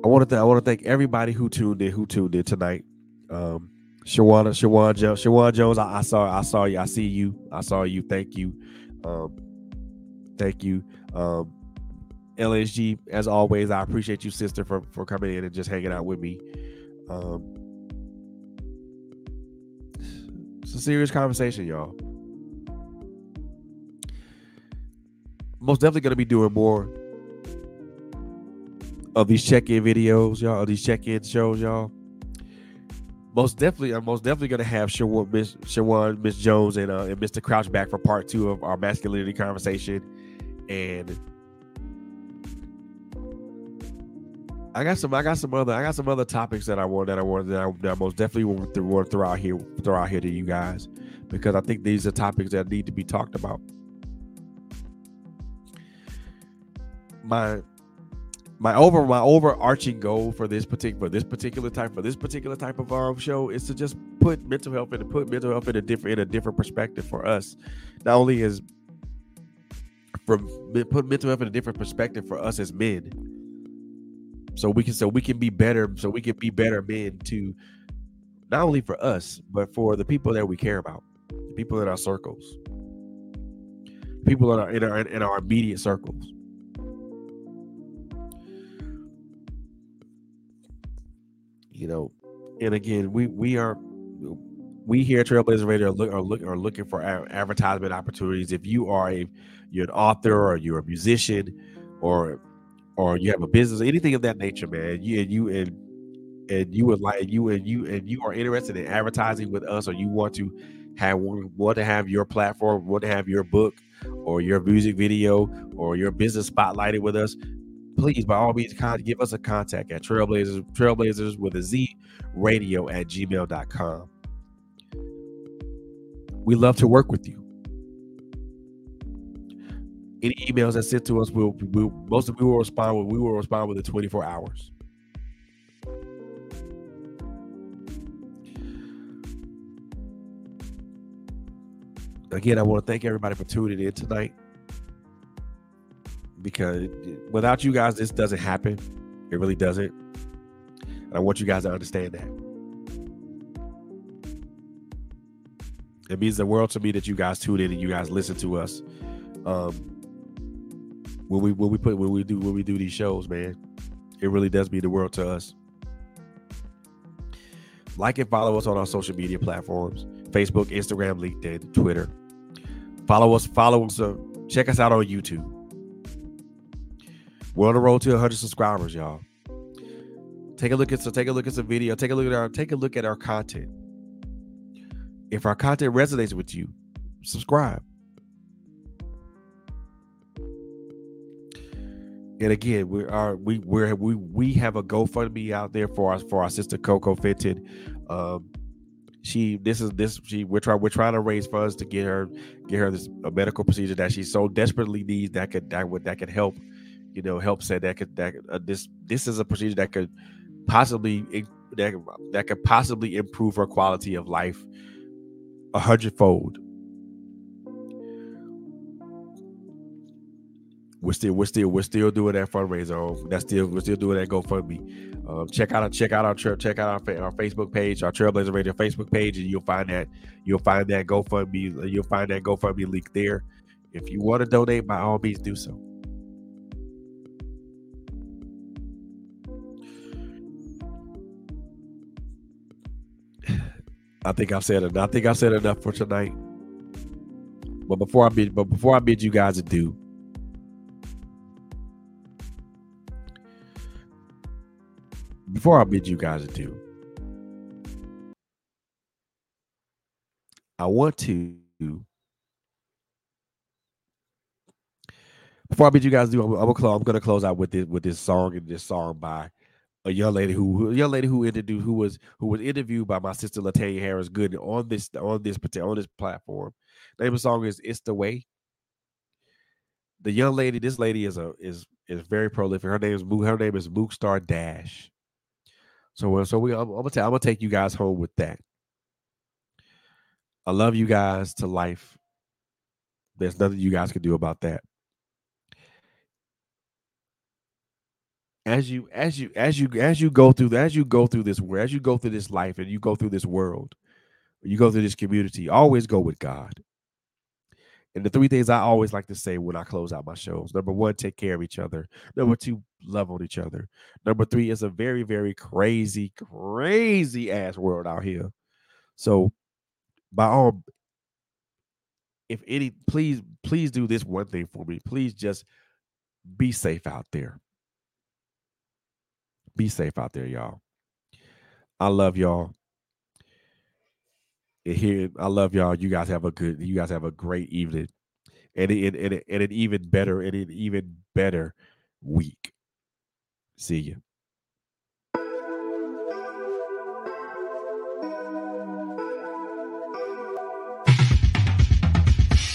I want to th- I want to thank everybody who tuned in who tuned in tonight. Um, Shawana, Shawan Jones, Shawan Jones. I, I, saw I saw you. I see you. I saw you. Thank you. Um, thank you. Um, LSG, as always, I appreciate you, sister, for for coming in and just hanging out with me. Um, it's a serious conversation, y'all. Most definitely going to be doing more of these check-in videos, y'all, of these check-in shows, y'all. Most definitely, I'm most definitely gonna have Shawan, Miss Shawan, Miss Jones, and uh, and Mr. Crouch back for part two of our masculinity conversation. And I got some, I got some other, I got some other topics that I want that I want that I, that I most definitely want to, throw out here, throw out here to you guys, because I think these are topics that need to be talked about. My my over my overarching goal for this particular this particular type for this particular type of um show is to just put mental health and put mental health in a different in a different perspective for us. Not only is from put mental health in a different perspective for us as men. So we can so we can be better so we can be better men to not only for us, but for the people that we care about, the people in our circles, people in our in our in our immediate circles. you know, and again, we we are we here at Trailblazer Radio are, look, are, look, are looking for advertisement opportunities. If you are a you're an author or you're a musician or or you have a business, anything of that nature, man, you and you and and you would like you and you and you are interested in advertising with us, or you want to have want to have your platform, want to have your book or your music video or your business spotlighted with us, please by all means give us a contact at trailblazers trailblazers with a z radio at gmail.com we love to work with you any emails that sent to us will we'll, most of we will respond with we will respond within 24 hours again i want to thank everybody for tuning in tonight because without you guys, this doesn't happen. It really doesn't. And I want you guys to understand that. It means the world to me that you guys tune in and you guys listen to us. Um, when we when we put when we do when we do these shows, man, it really does mean the world to us. Like and follow us on our social media platforms: Facebook, Instagram, LinkedIn, Twitter. Follow us. Follow us. Uh, check us out on YouTube. We're on the road to 100 subscribers, y'all. Take a look at so take a look at some video. Take a look at our take a look at our content. If our content resonates with you, subscribe. And again, we are we we're, we we have a GoFundMe out there for us for our sister Coco Fenton. Um, she this is this she we're trying we're trying to raise funds to get her get her this a medical procedure that she so desperately needs that could that would that could help you know help say that could that uh, this this is a procedure that could possibly that that could possibly improve her quality of life a hundredfold we're still we're still we're still doing that fundraiser. That's still we're still doing that GoFundMe. Um, check out check out our check out our, our Facebook page, our Trailblazer Radio Facebook page, and you'll find that you'll find that GoFundMe you'll find that GoFundMe link there. If you want to donate, by all means do so. <sighs> I think I've said enough. I think I've said enough for tonight. But before I bid, but before I bid you guys adieu, before I bid you guys adieu, I want to before I bid you guys do, I'm, I'm, gonna, I'm gonna close out with this with this song and this song by a young lady who a young lady who interviewed who was who was interviewed by my sister Latanya Harris Good on this on this on this platform. The name of the song is "It's the Way." The young lady, this lady is a is is very prolific. Her name is her name is Mook Star Dash. So, so we, I'm, gonna tell, I'm gonna take you guys home with that. I love you guys to life. There's nothing you guys can do about that. As you, as you, as you, as you go through, as you go through this, as you go through this life, and you go through this world, you go through this community, always go with God. And the three things I always like to say when I close out my shows number one, take care of each other. Number two, on each other. Number three, is a very, very crazy, crazy ass world out here. So, by all, if any, please, please do this one thing for me. Please just be safe out there. Be safe out there, y'all. I love y'all here i love y'all you guys have a good you guys have a great evening and, and, and, and an even better and an even better week see you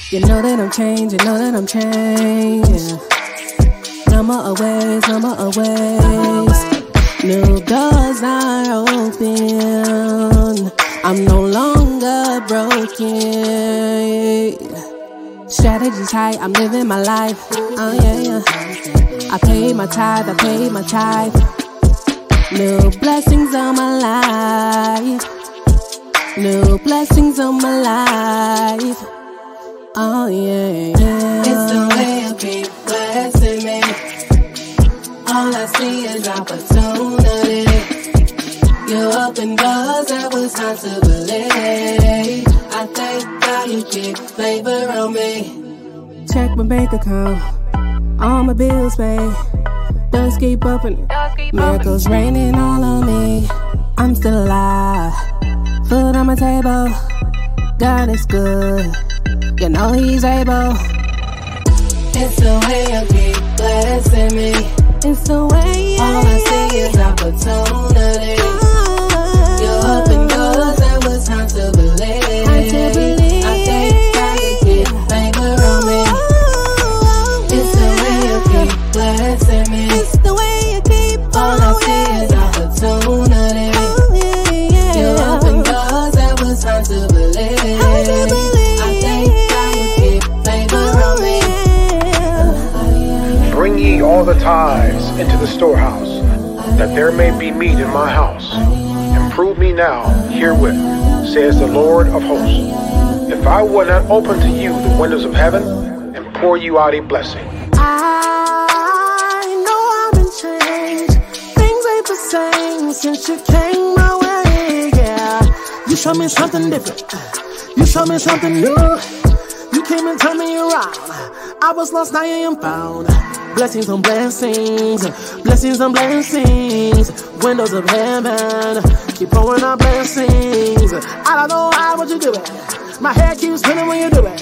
You know that I'm changing, know that I'm changing. No more ways, no more ways. New doors are open. I'm no longer broken. Strategies high, I'm living my life. Oh yeah, yeah. I pay my tithe, I pay my tithe. New blessings on my life. New blessings on my life. Oh yeah, yeah. It's the way you keep blessing me. All I see is opportunity. You open doors that was hard to believe. I thank God you keep favor on me. Check my bank account, all my bills paid. Does keep opening, miracles raining all on me. I'm still alive, food on my table. God is good, you know He's able. It's the way you keep blessing me. It's the way. Yeah, All I see is opportunity. Oh, oh, oh. You open doors that was hard to believe. The tithes into the storehouse, that there may be meat in my house. And prove me now herewith, says the Lord of hosts. if I would not open to you the windows of heaven and pour you out a blessing. I know I've been changed. Things ain't the same since you came my way. Yeah, you show me something different. You show me something new. You came and turned me around. I was lost, now I am found. Blessings on blessings, blessings on blessings. Windows of heaven, keep pouring out blessings. I don't know how would you do it. My head keeps spinning when you do it.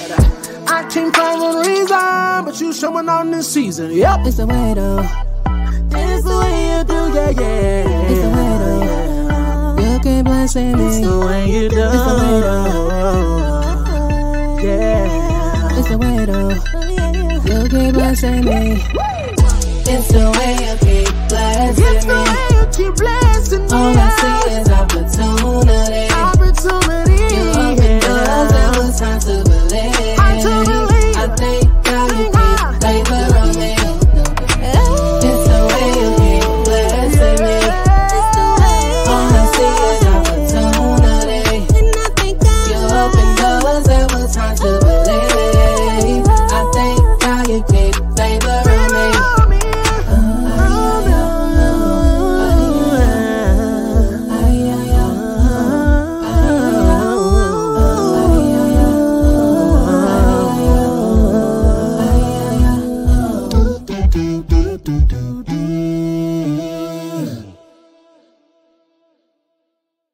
I can't find one reason, but you showing on this season. Yep, It's the way though. it's the way you do, yeah, yeah. It's the way though. You keep blessing me. It's the way you do. It's the way Yeah. Oh. it's the way though. Look at what's in. It's the way you keep blessing me. It's the way you keep blessing me. All I see is opportunity. Opportunity. You open doors that was time to